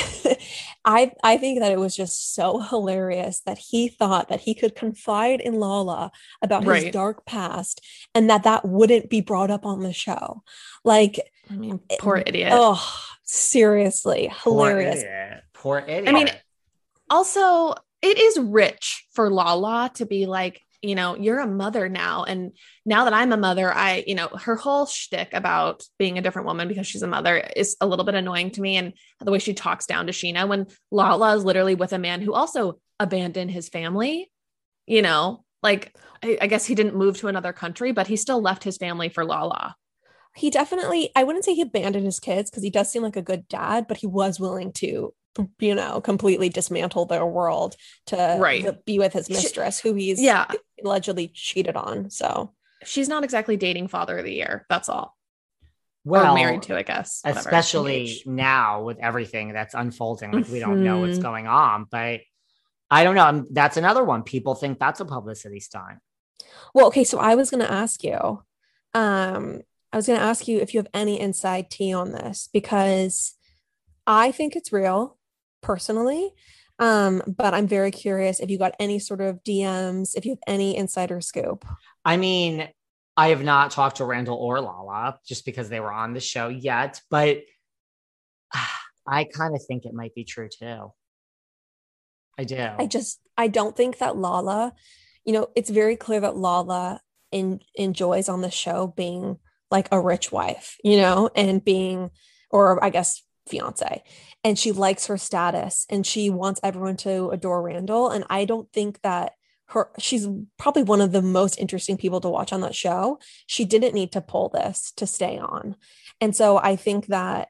I I think that it was just so hilarious that he thought that he could confide in Lala about his Right. dark past and that that wouldn't be brought up on the show. Like, i mean poor idiot oh, seriously, Poor hilarious. idiot. Poor idiot. I mean, also it is rich for lala to be like you know, you're a mother now. And now that I'm a mother, I, you know, her whole shtick about being a different woman because she's a mother is a little bit annoying to me. And the way she talks down to Scheana when Lala is literally with a man who also abandoned his family, you know, like I, I guess he didn't move to another country, but he still left his family for Lala. He definitely, I wouldn't say he abandoned his kids because he does seem like a good dad, but he was willing to you know, completely dismantle their world to right. be with his mistress, who he's yeah allegedly cheated on. So she's not exactly dating father of the year. That's all. Well, or married to, I guess. Whatever. Especially now with everything that's unfolding, like we don't know what's mm-hmm. going on. But I don't know. That's another one. People think that's a publicity stunt. Well, okay. So I was going to ask you. Um, I was going to ask you if you have any inside tea on this because I think it's real personally. Um, but I'm very curious if you got any sort of DMs, if you have any insider scoop. I mean, I have not talked to Randall or Lala just because they were on the show yet, but (sighs) I kind of think it might be true too. I do. I just I don't think that Lala, you know, it's very clear that Lala in, enjoys on the show being like a rich wife, you know, and being or I guess fiance and she likes her status and she wants everyone to adore Randall. And I don't think that her she's probably one of the most interesting people to watch on that show. She didn't need to pull this to stay on. And so I think that,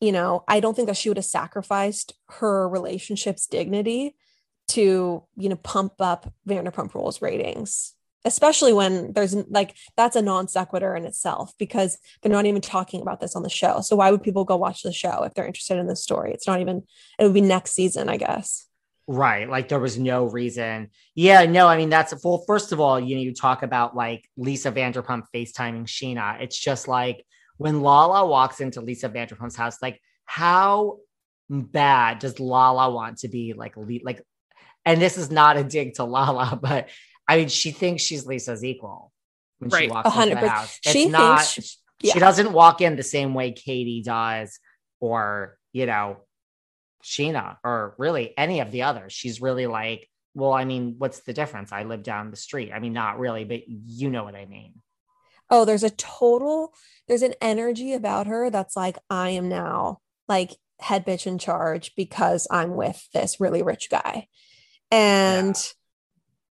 you know, I don't think that she would have sacrificed her relationship's dignity to, you know, pump up Vanderpump Rules ratings especially when there's like that's a non sequitur in itself because they're not even talking about this on the show. So why would people go watch the show if they're interested in this story? It's not even it would be next season, I guess. Right. Like there was no reason. Yeah, no, I mean that's well, first of all, you know, you talk about like Lisa Vanderpump FaceTiming Scheana. It's just like when Lala walks into Lisa Vanderpump's house, like how bad does Lala want to be like like and this is not a dig to Lala, (laughs) but I mean, she thinks she's Lisa's equal when right. she walks 100%. into the house. It's she not. She, yeah. she doesn't walk in the same way Katie does, or you know, Scheana or really any of the others. She's really like, well, I mean, what's the difference? I live down the street. I mean, not really, but you know what I mean. Oh, there's a total, there's an energy about her that's like, I am now like head bitch in charge because I'm with this really rich guy. And yeah.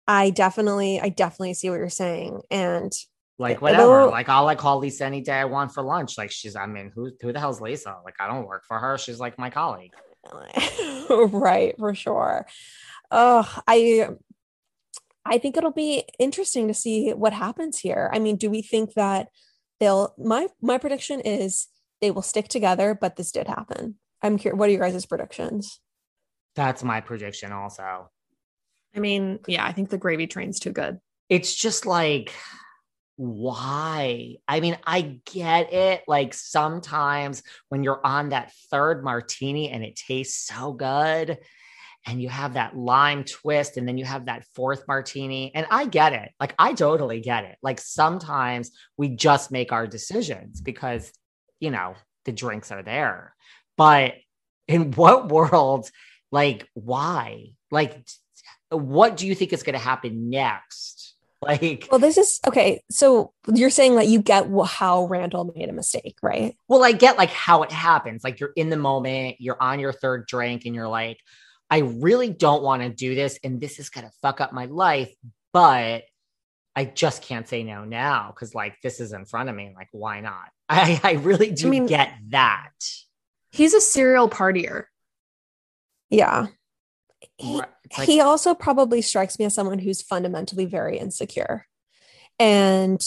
I definitely, I definitely see what you're saying. And like whatever, like I'll like call Lisa any day I want for lunch. Like she's, I mean, who who the hell's Lisa? Like I don't work for her. She's like my colleague. (laughs) right, for sure. Oh, I I think it'll be interesting to see what happens here. I mean, do we think that they'll my my prediction is they will stick together, but this did happen. I'm curious. What are your guys' predictions? That's my prediction also. I mean, yeah, I think the gravy train's too good. It's just like, why? I mean, I get it. Like sometimes when you're on that third martini and it tastes so good, and you have that lime twist, and then you have that fourth martini, and I get it. Like, I totally get it. Like, sometimes we just make our decisions because, you know, the drinks are there. But in (laughs) what world, like, why? Like, what do you think is going to happen next? (laughs) Like, well, this is okay. So you're saying that you get how Randall made a mistake, right? Well, I get like how it happens. Like you're in the moment, you're on your third drink, and you're like, I really don't want to do this, and this is going to fuck up my life, but I just can't say no now because like this is in front of me. Like, why not? (laughs) I, I really do I mean, get that. He's a serial partier. Yeah he, like, he also probably strikes me as someone who's fundamentally very insecure. And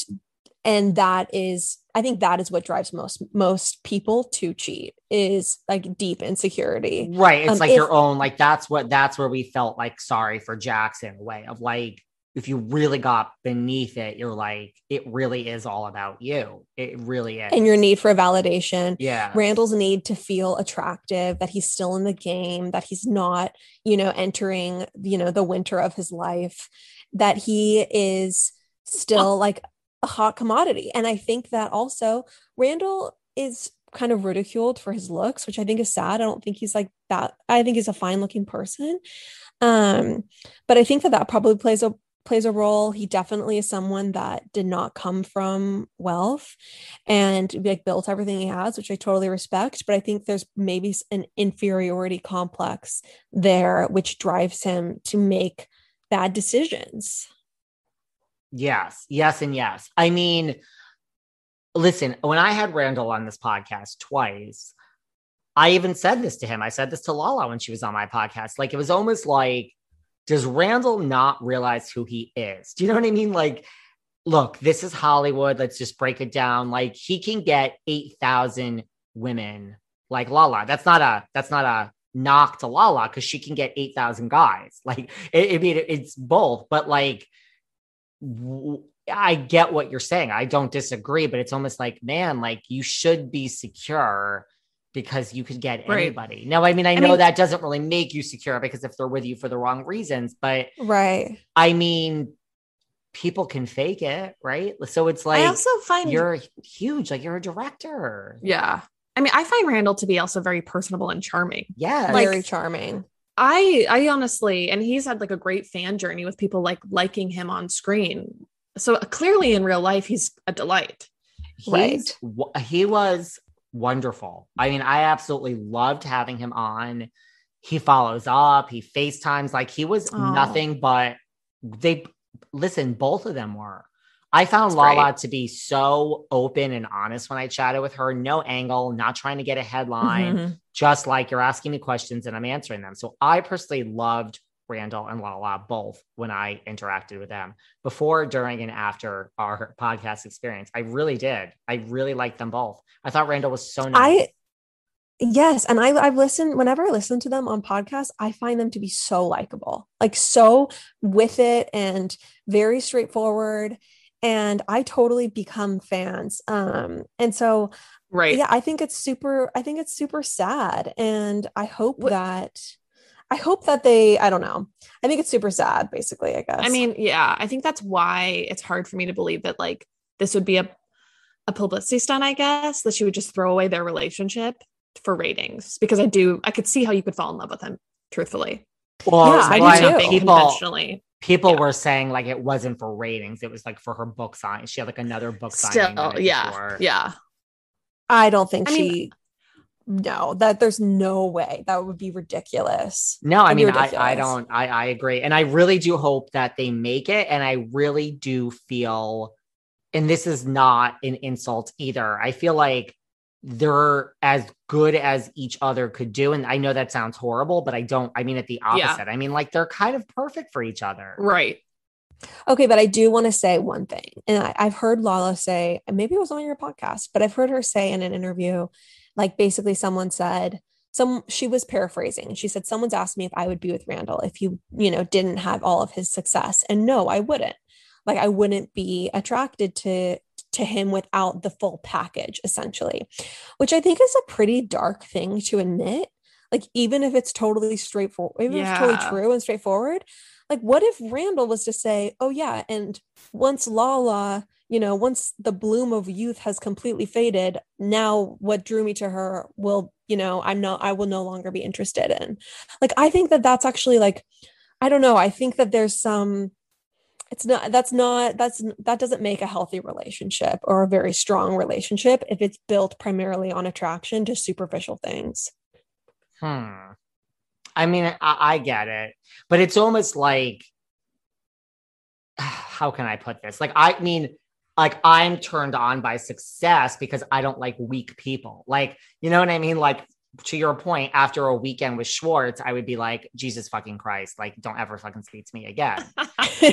and that is i think that is what drives most most people to cheat is like deep insecurity. Right it's um, like if, your own like that's what that's where we felt like sorry for jackson way of like if you really got beneath it, you're like, it really is all about you. It really is. And your need for validation. Yeah. Randall's need to feel attractive, that he's still in the game, that he's not, you know, entering, you know, the winter of his life, that he is still oh. like a hot commodity. And I think that also Randall is kind of ridiculed for his looks, which I think is sad. I don't think he's like that. I think he's a fine looking person. Um, but I think that that probably plays a plays a role. He definitely is someone that did not come from wealth and like built everything he has, which I totally respect. But I think there's maybe an inferiority complex there, which drives him to make bad decisions. Yes, yes, and yes. I mean, listen, when I had Randall on this podcast twice, I even said this to him. I said this to Lala when she was on my podcast. Like it was almost like, does Randall not realize who he is? Do you know what I mean? Like, look, this is Hollywood. Let's just break it down. Like he can get 8,000 women like Lala. That's not a, that's not a knock to Lala because she can get 8,000 guys. Like, it, I mean, it's both, but like, I get what you're saying. I don't disagree, but it's almost like, man, like you should be secure because you could get right. anybody. Now, I mean, I, I know mean, that doesn't really make you secure because if they're with you for the wrong reasons, but right. I mean, people can fake it, right? So it's like I also find you're huge, like you're a director. Yeah. I mean, I find Randall to be also very personable and charming. Yeah. Like, very charming. I I honestly, and he's had like a great fan journey with people like liking him on screen. So clearly in real life, he's a delight. Right. He was wonderful. I mean, I absolutely loved having him on. He follows up, he FaceTimes, like he was oh. nothing but they listen, both of them were. I found That's Lala great. to be so open and honest when I chatted with her. No angle, not trying to get a headline, mm-hmm. just like you're asking me questions and I'm answering them. So I personally loved Randall and Lala both when I interacted with them before, during, and after our podcast experience. I really did. I really liked them both. I thought Randall was so nice. I yes, and I I've listened whenever I listen to them on podcasts, I find them to be so likable, like so with it and very straightforward. And I totally become fans. Um, and so right. Yeah, I think it's super, I think it's super sad. And I hope what? that I hope that they, I don't know. I think it's super sad, basically, I guess. I mean, yeah, I think that's why it's hard for me to believe that like this would be a a publicity stunt, I guess, that she would just throw away their relationship for ratings. Because I do I could see how you could fall in love with him, truthfully. Well, yeah, I do too. People, conventionally. People yeah. were saying like it wasn't for ratings, it was like for her book sign. She had like another book Still, yeah. Before. Yeah. I don't think I she mean, no that there's no way. That would be ridiculous. No i mean I, I don't I, I agree and i really do hope that they make it and i really do feel and this is not an insult either. I feel like they're as good as each other could do and i know that sounds horrible but i don't i mean at the opposite. Yeah. i mean like they're kind of perfect for each other. Right. Okay, but I do want to say one thing. And I, have heard Lala say, maybe it was on your podcast, but I've heard her say in an interview like basically someone said some she was paraphrasing. She said someone's asked me if i would be with randall if you you know didn't have all of his success. And no i wouldn't. Like i wouldn't be attracted to to him without the full package essentially which i think is a pretty dark thing to admit. Like even if it's totally straightforward even yeah. if it's totally true and straightforward like what if randall was to say oh yeah and once lala you know, once the bloom of youth has completely faded, now what drew me to her will, you know, I'm not, I will no longer be interested in. Like, I think that that's actually like, I don't know. I think that there's some, it's not, that's not, that's, that doesn't make a healthy relationship or a very strong relationship if it's built primarily on attraction to superficial things. Hmm. I mean, I, I get it, but it's almost like, (sighs) how can I put this? Like, I mean, like I'm turned on by success because I don't like weak people. Like, you know what I mean? Like to your point, after a weekend with Schwartz, I would be like, Jesus fucking Christ, like don't ever fucking speak to me again. (laughs)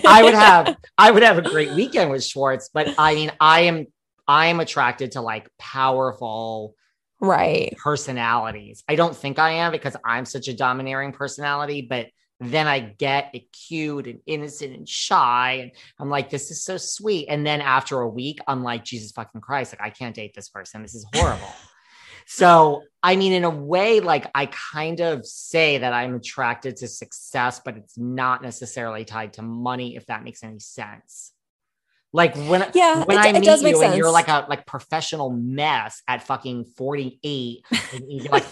I would have I would have a great weekend with Schwartz, but I mean, I am I am attracted to like powerful right personalities. I don't think I am because I'm such a domineering personality, but then I get cute and innocent and shy. And I'm like, this is so sweet. And then after a week, I'm like, Jesus fucking Christ, like I can't date this person. This is horrible. (laughs) so, I mean, in a way, like I kind of say that I'm attracted to success, but it's not necessarily tied to money, if that makes any sense. Like when Yeah, when it- I it meet you and you're like a like professional mess at fucking 48. (laughs) and you're like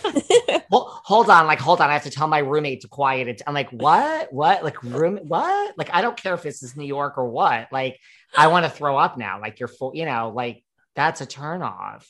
well, hold on, like hold on. I have to tell my roommate to quiet it. I'm like, what? What? Like room? What? Like I don't care if this is New York or what. Like I want to throw up now. Like you're full, you know, like that's a turn off.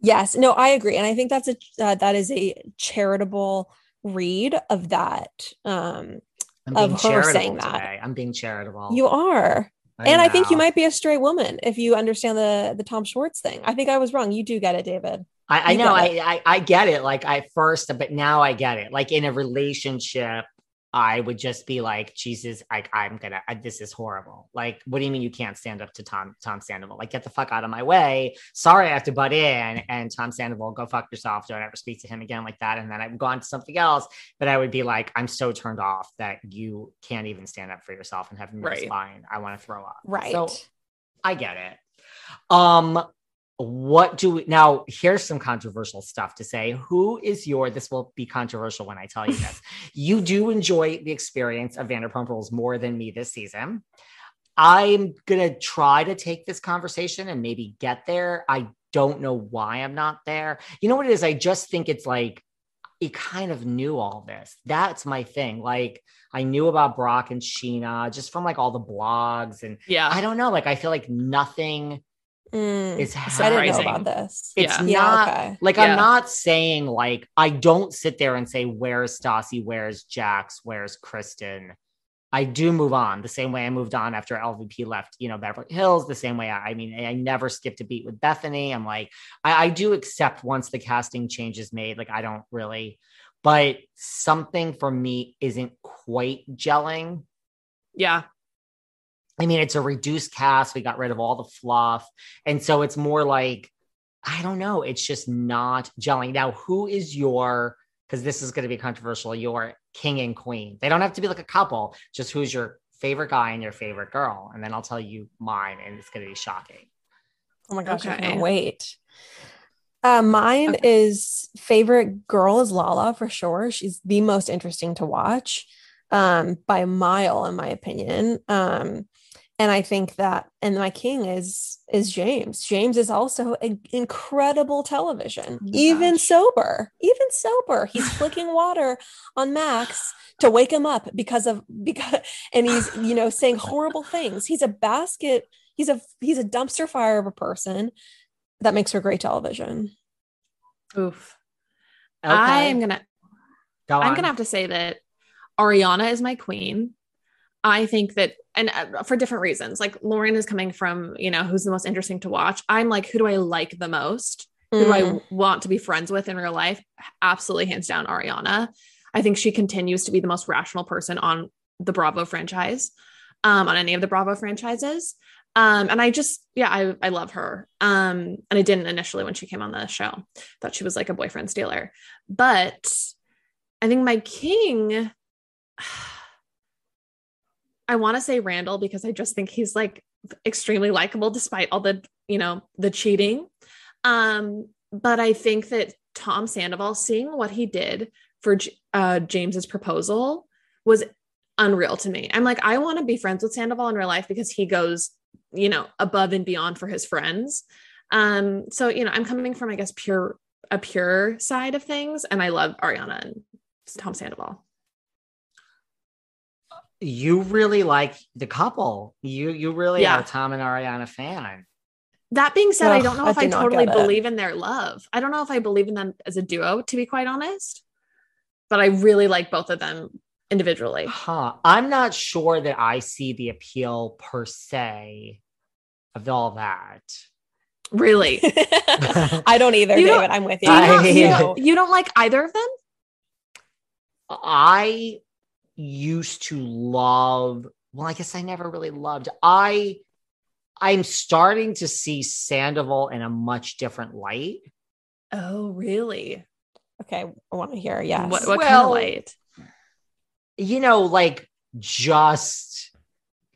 Yes, no, I agree, and I think that's a uh, that is a charitable read of that. Um, I'm Of being her charitable saying that. today. I'm being charitable. you are, and I think you might be a straight woman if you understand the the Tom Schwartz thing. I think I was wrong. You do get it, David. I, I know I, I I get it like I first but now I get it like in a relationship I would just be like Jesus like I'm gonna I, this is horrible. Like what do you mean you can't stand up to Tom Tom Sandoval? Like get the fuck out of my way. Sorry I have to butt in. And Tom Sandoval go fuck yourself. Don't ever speak to him again like that. And then I would go on to something else. But I would be like I'm so turned off that you can't even stand up for yourself and have no Right. spine. I want to throw up. Right. so I get it. Um, what do we now? Here's some controversial stuff to say. Who is your? This will be controversial when I tell you this. (laughs) you do enjoy the experience of Vanderpump Rules more than me this season. I'm gonna try to take this conversation and maybe get there. I don't know why I'm not there. You know what it is? I just think it's like you kind of knew all this. That's my thing. Like I knew about Brock and Scheana just from like all the blogs and Yeah. I don't know. Like I feel like nothing Mm, is I didn't know about this. It's Yeah. not Yeah, okay. like Yeah. I'm not saying like I don't sit there and say where's Stassi, where's Jax, where's Kristen. I do move on the same way I moved on after LVP left, you know, Beverly Hills. The same way I, I mean, I never skipped a beat with Bethany. I'm like, I, I do accept once the casting change is made. Like I don't really, but something for me isn't quite gelling. Yeah. I mean, it's a reduced cast. We got rid of all the fluff. And so it's more like, I don't know. It's just not gelling. Now, who is your, because this is going to be controversial, your king and queen? They don't have to be like a couple, just who's your favorite guy and your favorite girl. And then I'll tell you mine, and it's going to be shocking. Oh my gosh, I can't wait. Uh, mine is favorite girl is Lala for sure. She's the most interesting to watch um, by a mile, in my opinion. Um, and I think that, and my king is is James. James is also a, incredible television, oh my even gosh. sober. Even sober, he's (laughs) flicking water on Max to wake him up because of because, and he's you know saying horrible things. He's a basket. He's a he's a dumpster fire of a person that makes for great television. Oof. Okay. I'm gonna Go I'm gonna have to say that Ariana is my queen. I think that, and uh, for different reasons. Like Lauren is coming from, you know, who's the most interesting to watch. I'm like, who do I like the most? Who do I Mm. want to be friends with in real life? Absolutely, hands down, Ariana. I think she continues to be the most rational person on the Bravo franchise, um, on any of the Bravo franchises. Um, and I just, yeah, I, I love her. Um, and I didn't initially when she came on the show, thought she was like a boyfriend stealer. But I think my king, (sighs) I want to say Randall because I just think he's like extremely likable despite all the, you know, the cheating. Um, but I think that Tom Sandoval, seeing what he did for uh, James's proposal was unreal to me. I'm like, I want to be friends with Sandoval in real life because he goes, you know, above and beyond for his friends. Um, so you know, I'm coming from, I guess, pure a pure side of things, and I love Ariana and Tom Sandoval. You really like the couple. You you really Yeah. are a Tom and Ariana fan. That being said, I don't know I if I do totally believe in their love. I don't know if I believe in them as a duo, to be quite honest. But I really like both of them individually. Huh. I'm not sure that I see the appeal per se of all that. Really. (laughs) I don't either, You don't- David. I'm with you. You, I- not, you, Yeah. don't, you don't like either of them? I used to love, well, I guess I never really loved. I I'm starting to see Sandoval in a much different light. Oh, really? okay, I want to hear. Yes. What, what kind of light? You know, like just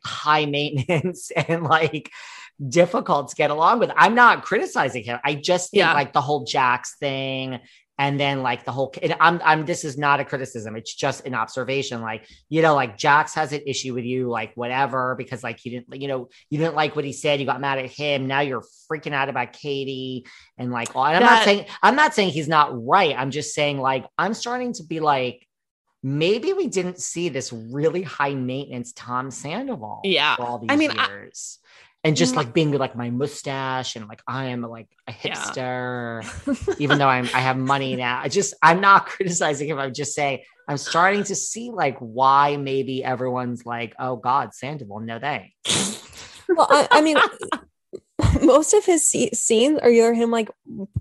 high maintenance (laughs) and like difficult to get along with. I'm not criticizing him. I just think Yeah. like the whole Jax thing, and then like the whole I'm I'm this is not a criticism. It's just an observation. Like you know like Jax has an issue with you like whatever because like you didn't you know you didn't like what he said. You got mad at him. Now you're freaking out about Katie and like and I'm That- not saying I'm not saying he's not right. I'm just saying like I'm starting to be like maybe we didn't see this really high maintenance Tom Sandoval Yeah. for all these I mean, I- years. And just Mm. like being like my mustache and like I am like a Yeah. hipster, (laughs) even though I'm I have money now. I just I'm not (laughs) criticizing him. I'm just saying I'm starting to see like why maybe everyone's like, oh God, Sandoval, no thanks. well, I, I mean, (laughs) most of his scenes are either him like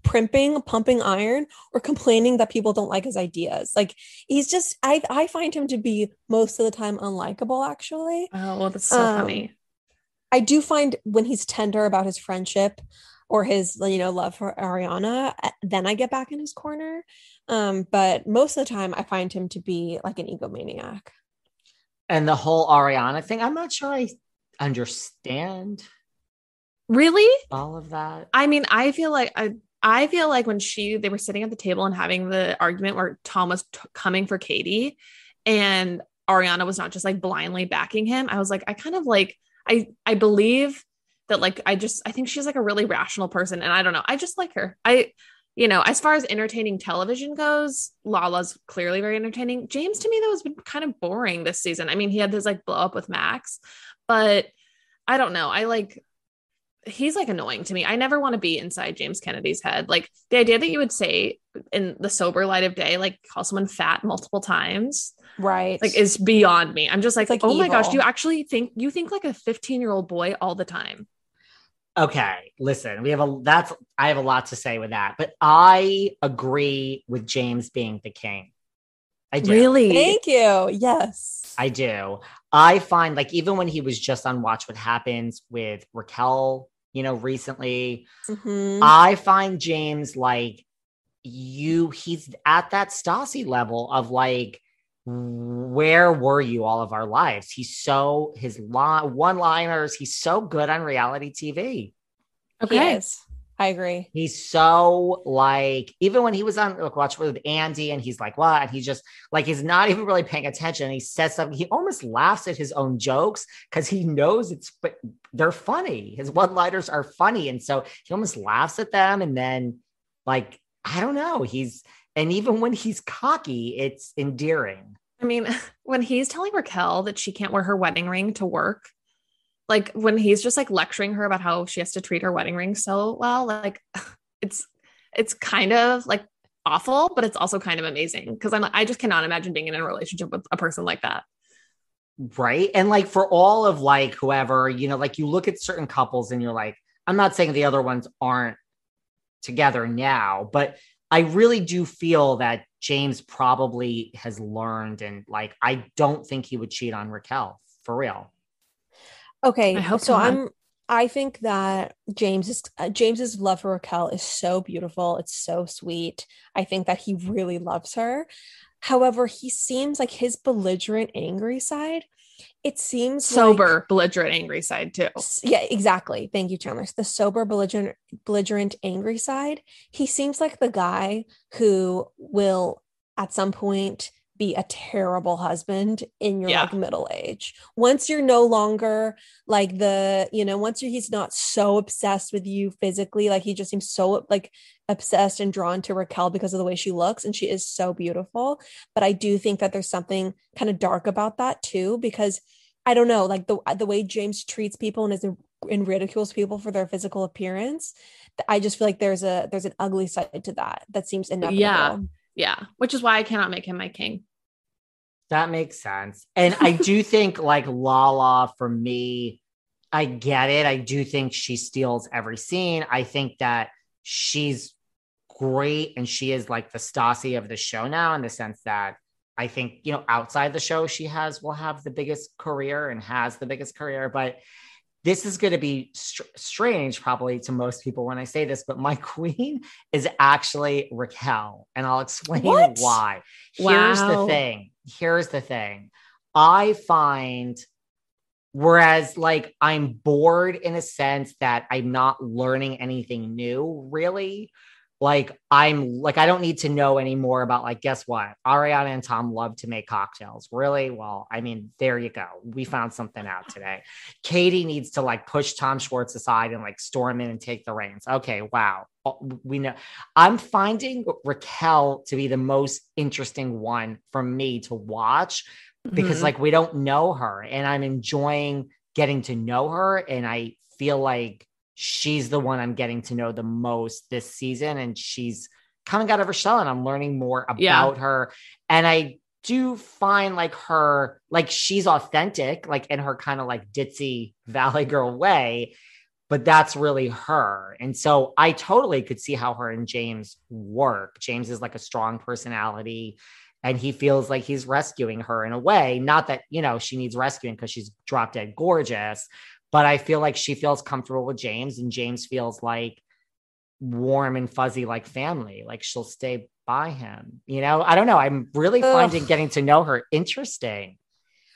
primping, pumping iron, or complaining that people don't like his ideas. Like he's just, I, I find him to be most of the time unlikable. Actually, Oh, well, that's so Um, funny. I do find when he's tender about his friendship or his, you know, love for Ariana, uh, then I get back in his corner. Um, but most of the time, I find him to be like an egomaniac. And the whole Ariana thing, I'm not sure I understand Really? all of that. I mean, I feel like I I feel like when she they were sitting at the table and having the argument where Tom was t- coming for Katie and Ariana was not just like blindly backing him. I was like, I kind of like I I believe that like I just I think she's like a really rational person and I don't know. I just like her. I you know, as far as entertaining television goes, Lala's clearly very entertaining. James to me though has been kind of boring this season. I mean, he had this like blow up with Max, but I don't know. I like he's like annoying to me. I never want to be inside James Kennedy's head. Like the idea that you would say in the sober light of day, like call someone fat multiple times, Right. like is beyond me. I'm just like, like, oh my gosh, do you actually think you think like a 15 year old boy all the time? Okay, listen, we have a that's I have a lot to say with that, but I agree with James being the king. I do. Really? Thank you. Yes. I do. I find like even when he was just on Watch What Happens with Raquel, you know, recently, Mhm. I find James like you, he's at that Stassi level of like, where were you all of our lives? He's so his line one liners, he's so good on reality TV. He is. I agree. He's so like, even when he was on like, Watch with Andy and he's like, what? And he's just like, he's not even really paying attention. He says something, he almost laughs at his own jokes because he knows it's, but they're funny. His one liners are funny. And so he almost laughs at them. And then, like, I don't know, he's, and even when he's cocky, it's endearing. I mean, (laughs) when he's telling Raquel that she can't wear her wedding ring to work, like when he's just like lecturing her about how she has to treat her wedding ring so well, like (laughs) it's it's kind of like awful, but it's also kind of amazing because I'm I just cannot imagine being in a relationship with a person like that. right and like for all of like whoever you know like you look at certain couples and you're like i'm not saying the other ones aren't together now but i really do feel that james probably has learned and like i don't think he would cheat on raquel for real Okay, I hope so not. I'm. I think that James's uh, James's love for Raquel is so beautiful. It's so sweet. I think that he really loves her. However, he seems like his belligerent, angry side. It seems like- Sober, belligerent, angry side too. Yeah, exactly. Thank you, Chanler. The sober, belligerent, belligerent, angry side. He seems like the guy who will, at some point, be a terrible husband in your Yeah. like middle age. Once you're no longer like the, you know, once he's not so obsessed with you physically, like he just seems so like obsessed and drawn to Raquel because of the way she looks, and she is so beautiful. But I do think that there's something kind of dark about that too, because I don't know, like the the way James treats people and is and ridicules people for their physical appearance. I just feel like there's a there's an ugly side to that that seems inevitable. Yeah. Yeah, which is why I cannot make him my king. That makes sense. And I do (laughs) think like Lala for me, I get it. I do think she steals every scene. I think that she's great and she is like the Stassi of the show now in the sense that I think, you know, outside the show, she has will have the biggest career and has the biggest career. But this is going to be str- strange probably to most people when I say this, but my (laughs) queen is actually Raquel. And I'll explain What? why. Here's the thing. Here's the thing. I find, whereas like I'm bored in a sense that I'm not learning anything new, really. Like I'm like I don't need to know anymore about like guess what? Ariana and Tom love to make cocktails. Really? Well I mean there you go. We found something out today. Katie needs to like push Tom Schwartz aside and like storm in and take the reins. Okay wow. We know. I'm finding Raquel to be the most interesting one for me to watch because mm-hmm. like we don't know her and I'm enjoying getting to know her and I feel like she's the one I'm getting to know the most this season. And she's coming out of her shell and I'm learning more about yeah. her. And I do find like her, like she's authentic, like in her kind of like ditzy Valley Girl way, but that's really her. And so I totally could see how her and James work. James is like a strong personality and he feels like he's rescuing her in a way. Not that, you know, she needs rescuing because she's drop dead gorgeous, but I feel like she feels comfortable with James and James feels like warm and fuzzy like family. Like she'll stay by him. You know, I don't know. I'm really Ugh. finding getting to know her interesting.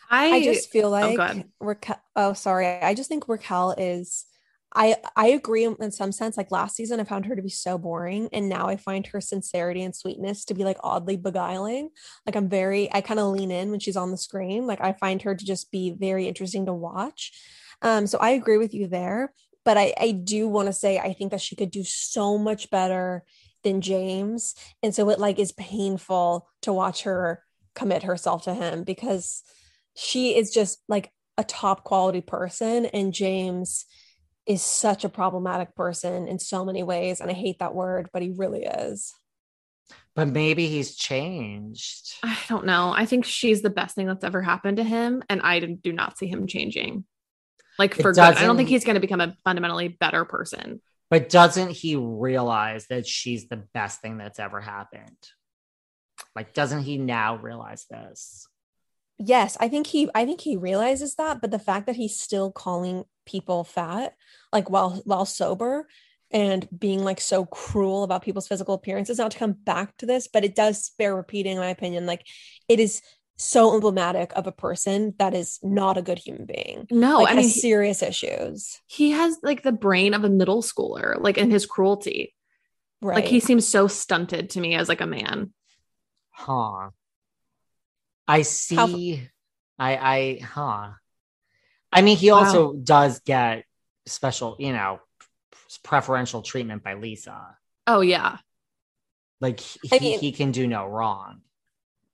I, I just feel oh, like oh, Raquel. Oh, sorry. I just think Raquel is. I I agree in some sense. Like last season, I found her to be so boring, and now I find her sincerity and sweetness to be like oddly beguiling. Like I'm very, I kind of lean in when she's on the screen. Like I find her to just be very interesting to watch. Um, so I agree with you there. But I, I do want to say I think that she could do so much better than James. And so it like is painful to watch her commit herself to him because she is just like a top quality person and James is such a problematic person in so many ways and I hate that word but he really is. But maybe he's changed. I don't know. I think she's the best thing that's ever happened to him and I do not see him changing like for good. I don't think he's going to become a fundamentally better person. But doesn't he realize that she's the best thing that's ever happened? Like, doesn't he now realize this? Yes, I think he I think he realizes that, but the fact that he's still calling people fat, like while while sober, and being like so cruel about people's physical appearances, not to come back to this, but it does bear repeating, in my opinion. Like it is so emblematic of a person that is not a good human being. No, like, I mean serious issues. He has like the brain of a middle schooler, like in his cruelty. Right. Like he seems so stunted to me as like a man. Huh. I see. How- I I huh. I mean, he also wow. does get special, you know, preferential treatment by Lisa. Oh yeah. Like he, I mean, he can do no wrong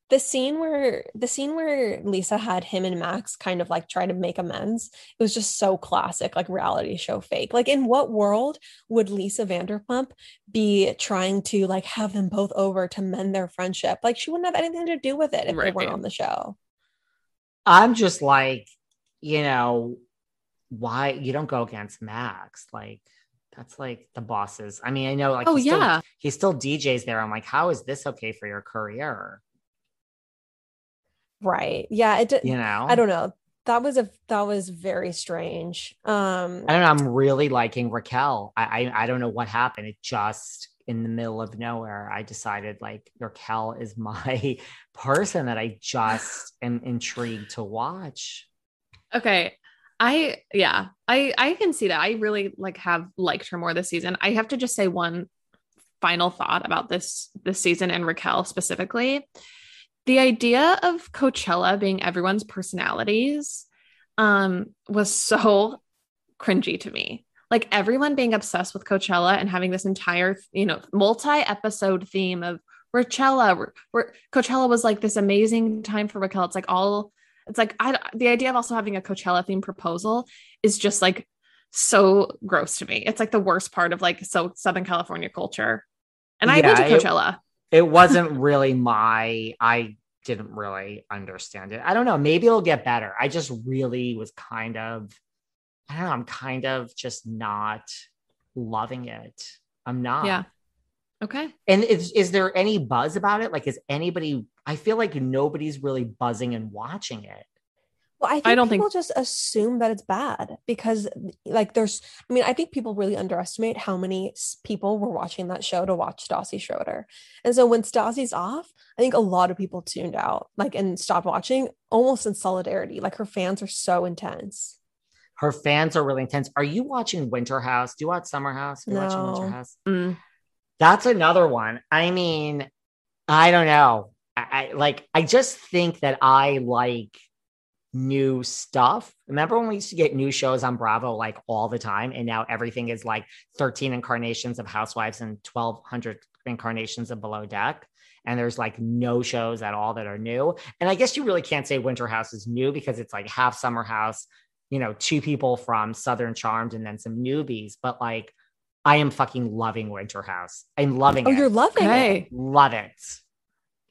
the scene where the scene where Lisa had him and Max kind of like try to make amends, it was just so classic, like reality show fake. Like, in what world would Lisa Vanderpump be trying to like have them both over to mend their friendship? Like, she wouldn't have anything to do with it if right. they weren't on the show. I'm just like, you know, why you don't go against Max? Like, that's like the bosses. I mean, I know, like, oh yeah, still, he still DJs there. I'm like, how is this okay for your career? Right. Yeah. It. You know. I don't know. That was a that was very strange. Um. I don't know. I'm really liking Raquel. I I, I don't know what happened. It just in the middle of nowhere, I decided like Raquel is my (laughs) person that I just am intrigued to watch. Okay. I yeah, I I can see that. I really like have liked her more this season. I have to just say one final thought about this this season and Raquel specifically the idea of Coachella being everyone's personalities um, was so cringy to me. Like everyone being obsessed with Coachella and having this entire, you know, multi-episode theme of Raquel. Where Coachella was like this amazing time for Raquel. It's like all, it's like I, the idea of also having a Coachella theme proposal is just like so gross to me. It's like the worst part of like so Southern California culture. And I went to Coachella. It, it wasn't really my I didn't really understand it. I don't know. Maybe it'll get better. I just really was kind of I don't know, I'm kind of just not loving it. I'm not. Yeah. Okay. And is is there any buzz about it? Like is anybody I feel like nobody's really buzzing and watching it. Well, I, think I don't people think just assume that it's bad because, like, there's. I mean, I think people really underestimate how many people were watching that show to watch Stassi Schroeder, and so when Stassi's off, I think a lot of people tuned out, like, and stopped watching, almost in solidarity. Like, her fans are so intense. Her fans are really intense. Are you watching Winter House? Do you watch Summer House? Are you no. watching Winter House? Mm. That's another one. I mean, I don't know. I, I like. I just think that I like new stuff. Remember when we used to get new shows on Bravo like all the time, and now everything is like 13 incarnations of Housewives and 1200 incarnations of Below Deck. And there's like no shows at all that are new. And I guess you really can't say Winter House is new because it's like half Summer House, you know, two people from Southern Charmed and then some newbies. But like, I am fucking loving Winter House. I'm loving Oh, it. you're loving Okay. it. Love it.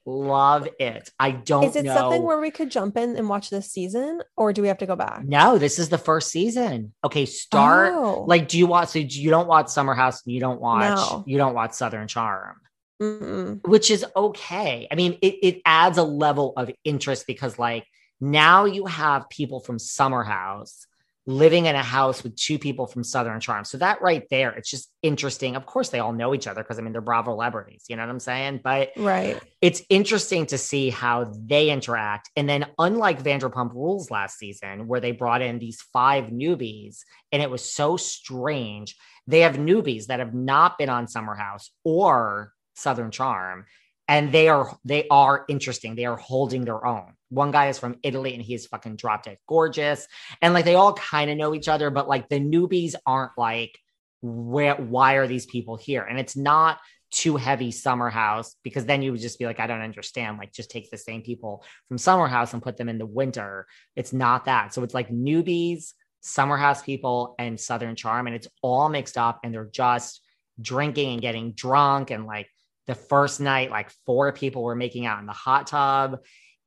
Love it. I don't Is it know. something where we could jump in and watch this season, or do we have to go back? no, this is the first season. Okay, start. Oh. Like, do you watch? So you don't watch Summer House. You don't watch. No. You don't watch Southern Charm, Mm-mm. which is okay. I mean, it it adds a level of interest because like now you have people from Summer House living in a house with two people from Southern Charm. So that right there, it's just interesting. Of course, they all know each other because I mean they're Bravo celebrities. You know what I'm saying? But Right. it's interesting to see how they interact. And then, unlike Vanderpump Rules last season, where they brought in these five newbies and it was so strange, they have newbies that have not been on Summer House or Southern Charm. And they are they are interesting. They are holding their own. One guy is from Italy and he's fucking drop dead gorgeous. And like they all kind of know each other, but like the newbies aren't like where why are these people here? And it's not too heavy summer house because then you would just be like i don't understand like just take the same people from summer house and put them in the winter it's not that so it's like newbies summer house people and southern charm and it's all mixed up and they're just drinking and getting drunk and like the first night like four people were making out in the hot tub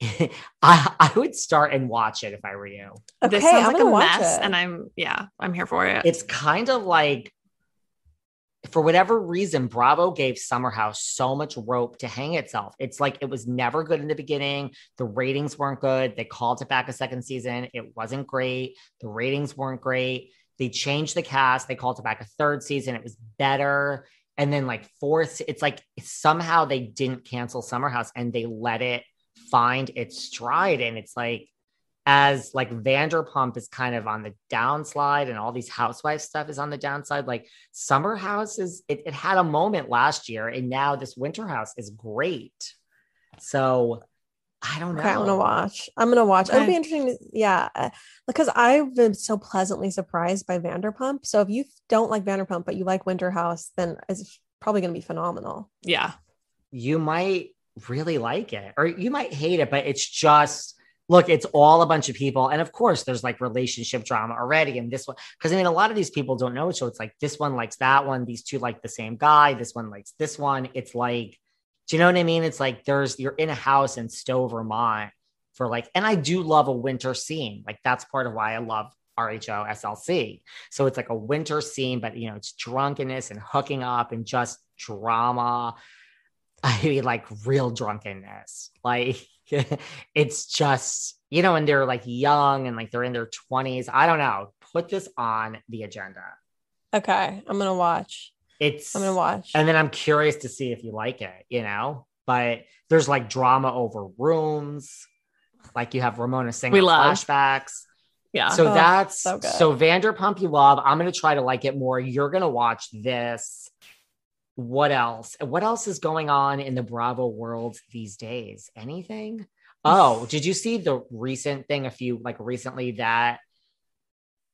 (laughs) I, I would start and watch it if I were you. Okay, this sounds I'm like a gonna watch mess, it. and I'm yeah, I'm here for it. It's kind of like, for whatever reason, Bravo gave Summer House so much rope to hang itself. It's like it was never good in the beginning. The ratings weren't good. They called it back a second season. It wasn't great. The ratings weren't great. They changed the cast. They called it back a third season. It was better. And then, like, fourth, it's like somehow they didn't cancel Summer House and they let it find its stride. And it's like, as like Vanderpump is kind of on the downslide and all these housewife stuff is on the downside. Like Summer House is it, it had a moment last year and now this Winter House is great. So I don't know. Okay, I'm gonna watch. I'm gonna watch. It'll be interesting. To, yeah, uh, because I've been so pleasantly surprised by Vanderpump. So if you don't like Vanderpump but you like Winter House, then it's probably gonna be phenomenal. yeah. You might really like it or you might hate it, but it's just look, it's all a bunch of people. And of course, there's like relationship drama already. And this one, because I mean, a lot of these people don't know. So it's like this one likes that one. These two like the same guy. This one likes this one. It's like, do you know what I mean? It's like there's, you're in a house in Stowe, Vermont for like, and I do love a winter scene. Like that's part of why I love RHO SLC. So it's like a winter scene, but you know, it's drunkenness and hooking up and just drama. I mean, (laughs) like real drunkenness. Like (laughs) it's just, you know, and they're like young and like they're in their 20s. I don't know. Put this on the agenda. Okay, I'm gonna watch. It's I'm gonna watch. and then I'm curious to see if you like it, you know. But there's like drama over rooms. Like you have Ramona singing We love. flashbacks. Yeah. So Oh, that's so so. Vanderpump you love. I'm gonna try to like it more. You're gonna watch this. What else? What else is going on in the Bravo world these days? Anything? (laughs) Oh, did you see the recent thing a few like recently that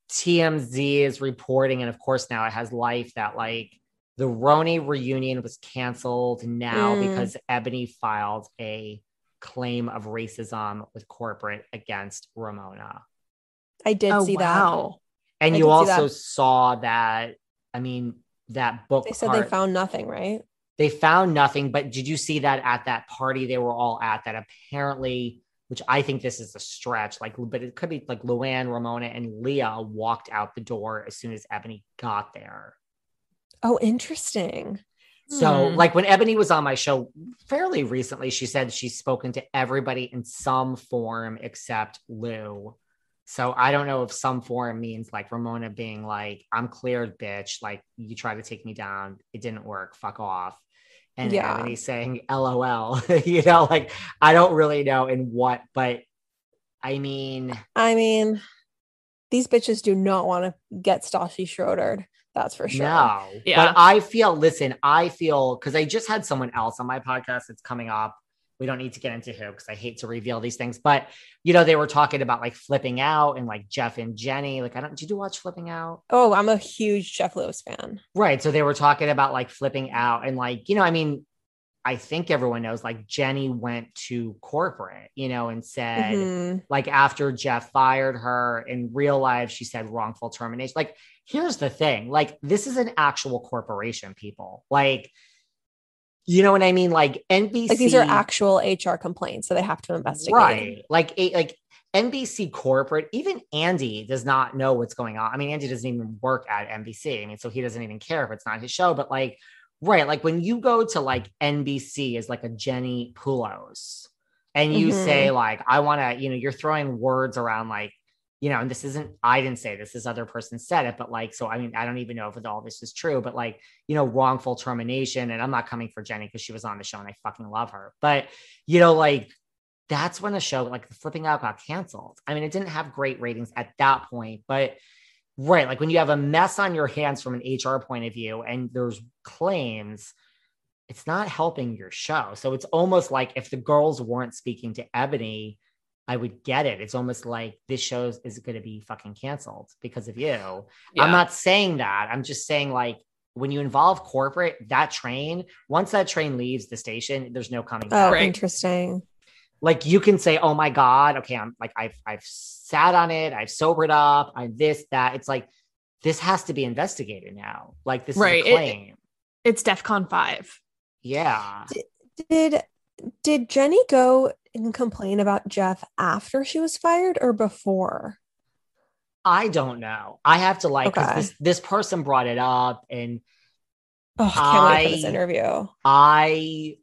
TMZ is reporting, and of course now it has life that like the RHONY reunion was canceled now Mm. because Eboni filed a claim of racism with corporate against Ramona. I did oh see wow. And I you also that. saw that, I mean, that book. They said part- they found nothing, right? they found nothing, but did you see that at that party they were all at that apparently, which I think this is a stretch, like, but it could be like Luann, Ramona, and Leah walked out the door as soon as Eboni got there. Oh, interesting. So, Hmm. like when Eboni was on my show fairly recently, she said she's spoken to everybody in some form except Lou. So I don't know if some form means like Ramona being like, I'm cleared, bitch. Like you tried to take me down. It didn't work. Fuck off. And Yeah. Eboni saying LOL. (laughs) you know, like I don't really know in what, but I mean, I mean, these bitches do not want to get Stassi Schroedered. That's for sure. No. Yeah. But I feel, listen, I feel because I just had someone else on my podcast that's coming up. We don't need to get into who because I hate to reveal these things. But you know, they were talking about like flipping out and like Jeff and Jenni. Like, I don't did you watch Flipping Out? Oh, I'm a huge Jeff Lewis fan. Right. So they were talking about like flipping out and like, you know, I mean, I think everyone knows like Jenni went to corporate, you know, and said, Mhm. like after Jeff fired her in real life, she said wrongful termination. Like, here's the thing like, this is an actual corporation, people. Like, you know what I mean? Like NBC. Like these are actual HR complaints, so they have to investigate. Right. Like, like NBC corporate, even Andy does not know what's going on. I mean, Andy doesn't even work at NBC. I mean, so he doesn't even care if it's not his show, but like, right. Like when you go to like NBC as like a Jenni Pulos and you Mhm. say like, I want to, you know, you're throwing words around like, you know, and this isn't, I didn't say this, this other person said it, but like, so I mean, I don't even know if all this is true, but like, you know, wrongful termination. And I'm not coming for Jenni because she was on the show and I fucking love her. But, you know, like, that's when the show like Flipping Out got canceled. I mean, it didn't have great ratings at that point, but right, like when you have a mess on your hands from an HR point of view and there's claims, it's not helping your show. So it's almost like if the girls weren't speaking to Eboni, I would get it. It's almost like this show is going to be fucking canceled because of you. I'm not saying that. I'm just saying like when you involve corporate, that train, once that train leaves the station, there's no coming oh, back Oh, Right. interesting. like you can say, "Oh my god, okay, I'm like I've I've sat on it, I've sobered up, I'm this that." It's like this has to be investigated now. Like this Right. is It- a claim. It's DEFCON 5. yeah. Did did Jenni go and complain about Jeff after she was fired or before? I don't know. I have to like Okay. this this person brought it up and Oh, I can't wait for this interview. I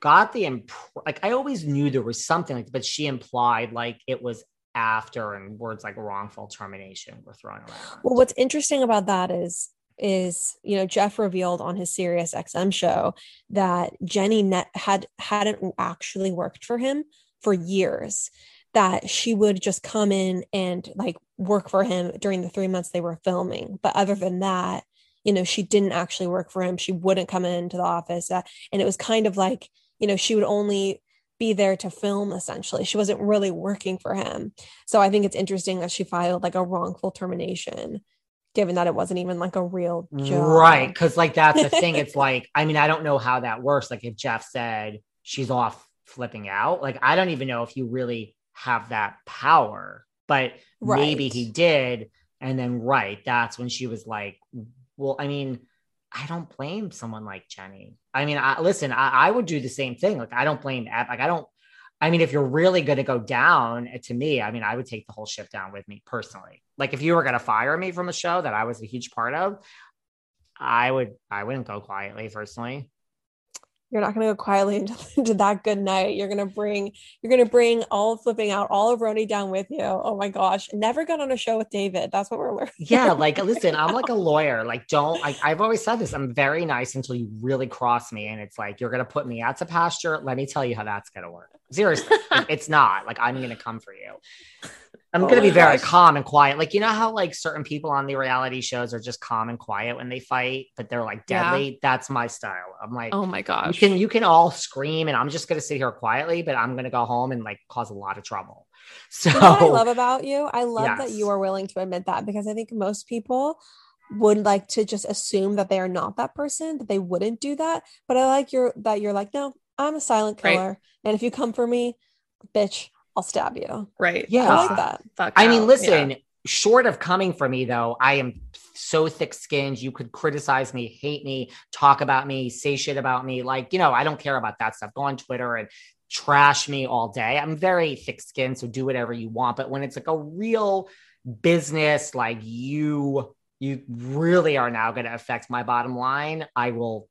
got the imp- like I always knew there was something like but she implied like it was after and words like wrongful termination were thrown around. Well, what's interesting about that is is you know Jeff revealed on his Sirius XM show that Jenni net had hadn't actually worked for him for years. That she would just come in and like work for him during the three months they were filming, but other than that, you know, she didn't actually work for him. She wouldn't come into the office, uh, and it was kind of like you know she would only be there to film essentially. She wasn't really working for him. So I think it's interesting that she filed like a wrongful termination, given that it wasn't even like a real job. Right. Cause like that's the thing. It's (laughs) like, I mean, I don't know how that works. Like if Jeff said she's off flipping out, like I don't even know if you really have that power, but maybe he did. And then right, that's when she was like, Well, I mean, I don't blame someone like Jenni. I mean, I listen, I, I would do the same thing. Like, I don't blame like I don't I mean, if you're really going to go down eh, to me, I mean, I would take the whole ship down with me personally. Like if you were going to fire me from a show that I was a huge part of, I would, I wouldn't go quietly personally. You're not gonna go quietly (laughs) into, into that good night. You're gonna bring you're gonna bring all flipping out, all of RHONY down with you. Oh my gosh. Never got on a show with David. That's what we're learning. Yeah. (laughs) Like, listen, I'm like a (laughs) lawyer. Like, don't, I, I've always said this. I'm very nice until you really cross me. And it's like, you're going to put me out to pasture. Let me tell you how that's going to work. Seriously. (laughs) it's not like I'm going to come for you. I'm Oh going to be my very gosh. calm and quiet. Like, you know how like certain people on the reality shows are just calm and quiet when they fight, but they're like Yeah. deadly. That's my style. I'm like, Oh my god. you can you can all scream and I'm just gonna sit here quietly, but I'm gonna go home and like cause a lot of trouble. So (laughs) You know what I love about you? I love that you are willing to admit that because I think most people would like to just assume that they are not that person, that they wouldn't do that. But I like your that you're like, no, I'm a silent Right. killer. And if you come for me, bitch, I'll stab you. right. Yeah. I like that. Fuck I mean, listen, Yeah. short of coming for me though, I am so thick skinned. You could criticize me, hate me, talk about me, say shit about me. Like, you know, I don't care about that stuff. Go on Twitter and trash me all day. I'm very thick skinned, so do whatever you want. But when it's like a real business, like you, you really are now going to affect my bottom line, I will.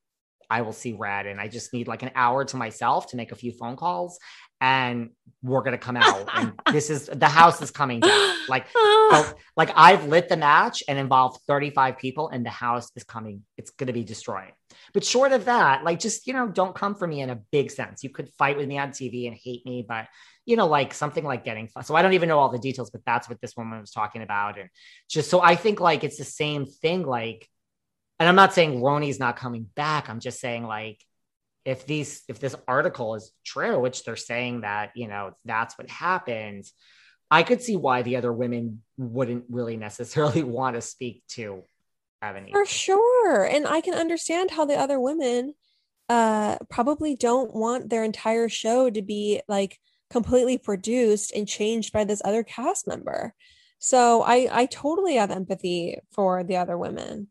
I will see red and I just need like an hour to myself to make a few phone calls and we're gonna come out and (laughs) this is the house is coming down. Like (gasps) ah. so, like I've lit the match and involved 35 people and the house is coming, it's gonna be destroyed. But short of that, like just you know, don't come for me in a big sense. You could fight with me on TV and hate me, but you know, like something like getting so I don't even know all the details, but that's what this woman was talking about. And just so I think like it's the same thing, like, and I'm not saying RHONY's not coming back. I'm just saying like if these if this article is true, which they're saying that, you know, that's what happened, I could see why the other women wouldn't really necessarily (laughs) want to speak to Eboni. For sure. And I can understand how the other women uh probably don't want their entire show to be like completely produced and changed by this other cast member. So I I totally have empathy for the other women.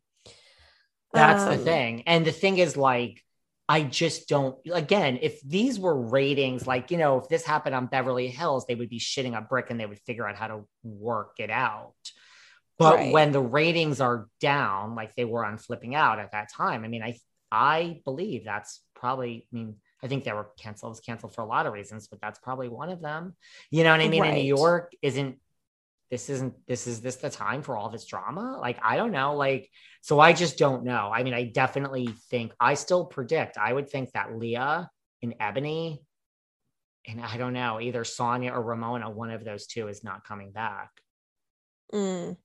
That's um, the thing. And the thing is like I just don't again, if these were ratings like, you know, if this happened on Beverly Hills, they would be shitting a brick and they would figure out how to work it out. But right. when the ratings are down, like they were on flipping out at that time, I mean, I I believe that's probably, I mean, I think they were canceled, was canceled for a lot of reasons, but that's probably one of them. You know what I mean? Right. In New York, isn't this isn't this is this the time for all this drama? Like, I don't know. Like, so I just don't know. I mean, I definitely think I still predict. I would think that Leah and Eboni, and I don't know, either Sonja or Ramona, one of those two is not coming back. Mm.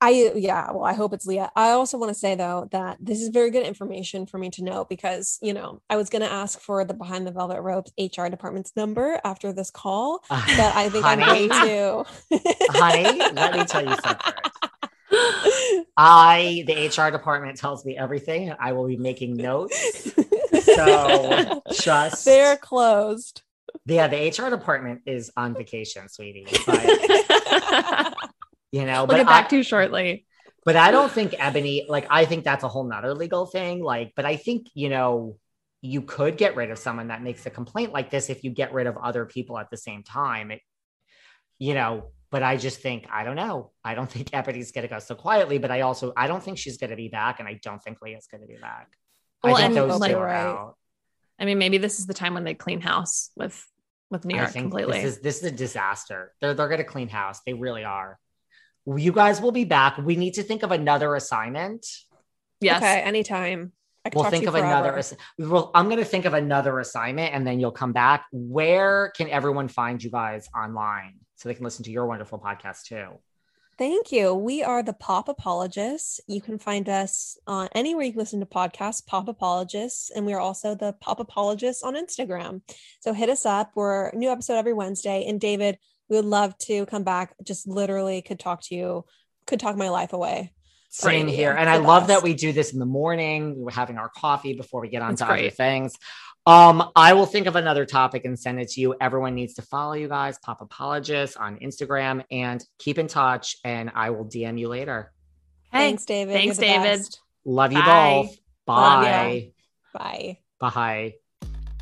I yeah, well, I hope it's Leah. I also want to say though that this is very good information for me to know because you know I was going to ask for the behind the velvet ropes HR department's number after this call, uh, (laughs) but I think honey, I'm going to. (laughs) honey, let me tell you something. I the HR department tells me everything. I will be making notes. So (laughs) just they're closed. Yeah, the HR department is on vacation, sweetie. But you know, we'll get back I, to shortly. But I don't think Eboni, like, I think that's a whole nother legal thing. Like, but I think, you know, you could get rid of someone that makes a complaint like this if you get rid of other people at the same time. It, you know, but I just think, I don't know. I don't (laughs) think Eboni's going to go so quietly, but I also, I don't think she's going to be back. And I don't think Leah's going to be back. Well, I think those like, two are right. out. I mean, maybe this is the time when they clean house with with New York completely. This is this is a disaster. They're they're gonna clean house. They really are you guys will be back. We need to think of another assignment. Yes. Okay, anytime. We'll think of forever. another. Well, I'm going to think of another assignment, and then you'll come back. Where can everyone find you guys online so they can listen to your wonderful podcast too? Thank you. We are the Pop Apologists. You can find us on anywhere you can listen to podcasts, Pop Apologists, and we are also the Pop Apologists on Instagram. So hit us up. We're new episode every Wednesday. And David, we would love to come back. Just literally could talk to you, could talk my life away. Same here. And I love that we do this in the morning. We're having our coffee before we get on to other things. Um, I will think of another topic and send it to you. Everyone needs to follow you guys, Pop Apologists on Instagram, and keep in touch. And I will DM you later. Thanks, David. Thanks, David. Best. Love you Bye. both. Bye. Bye. Bye.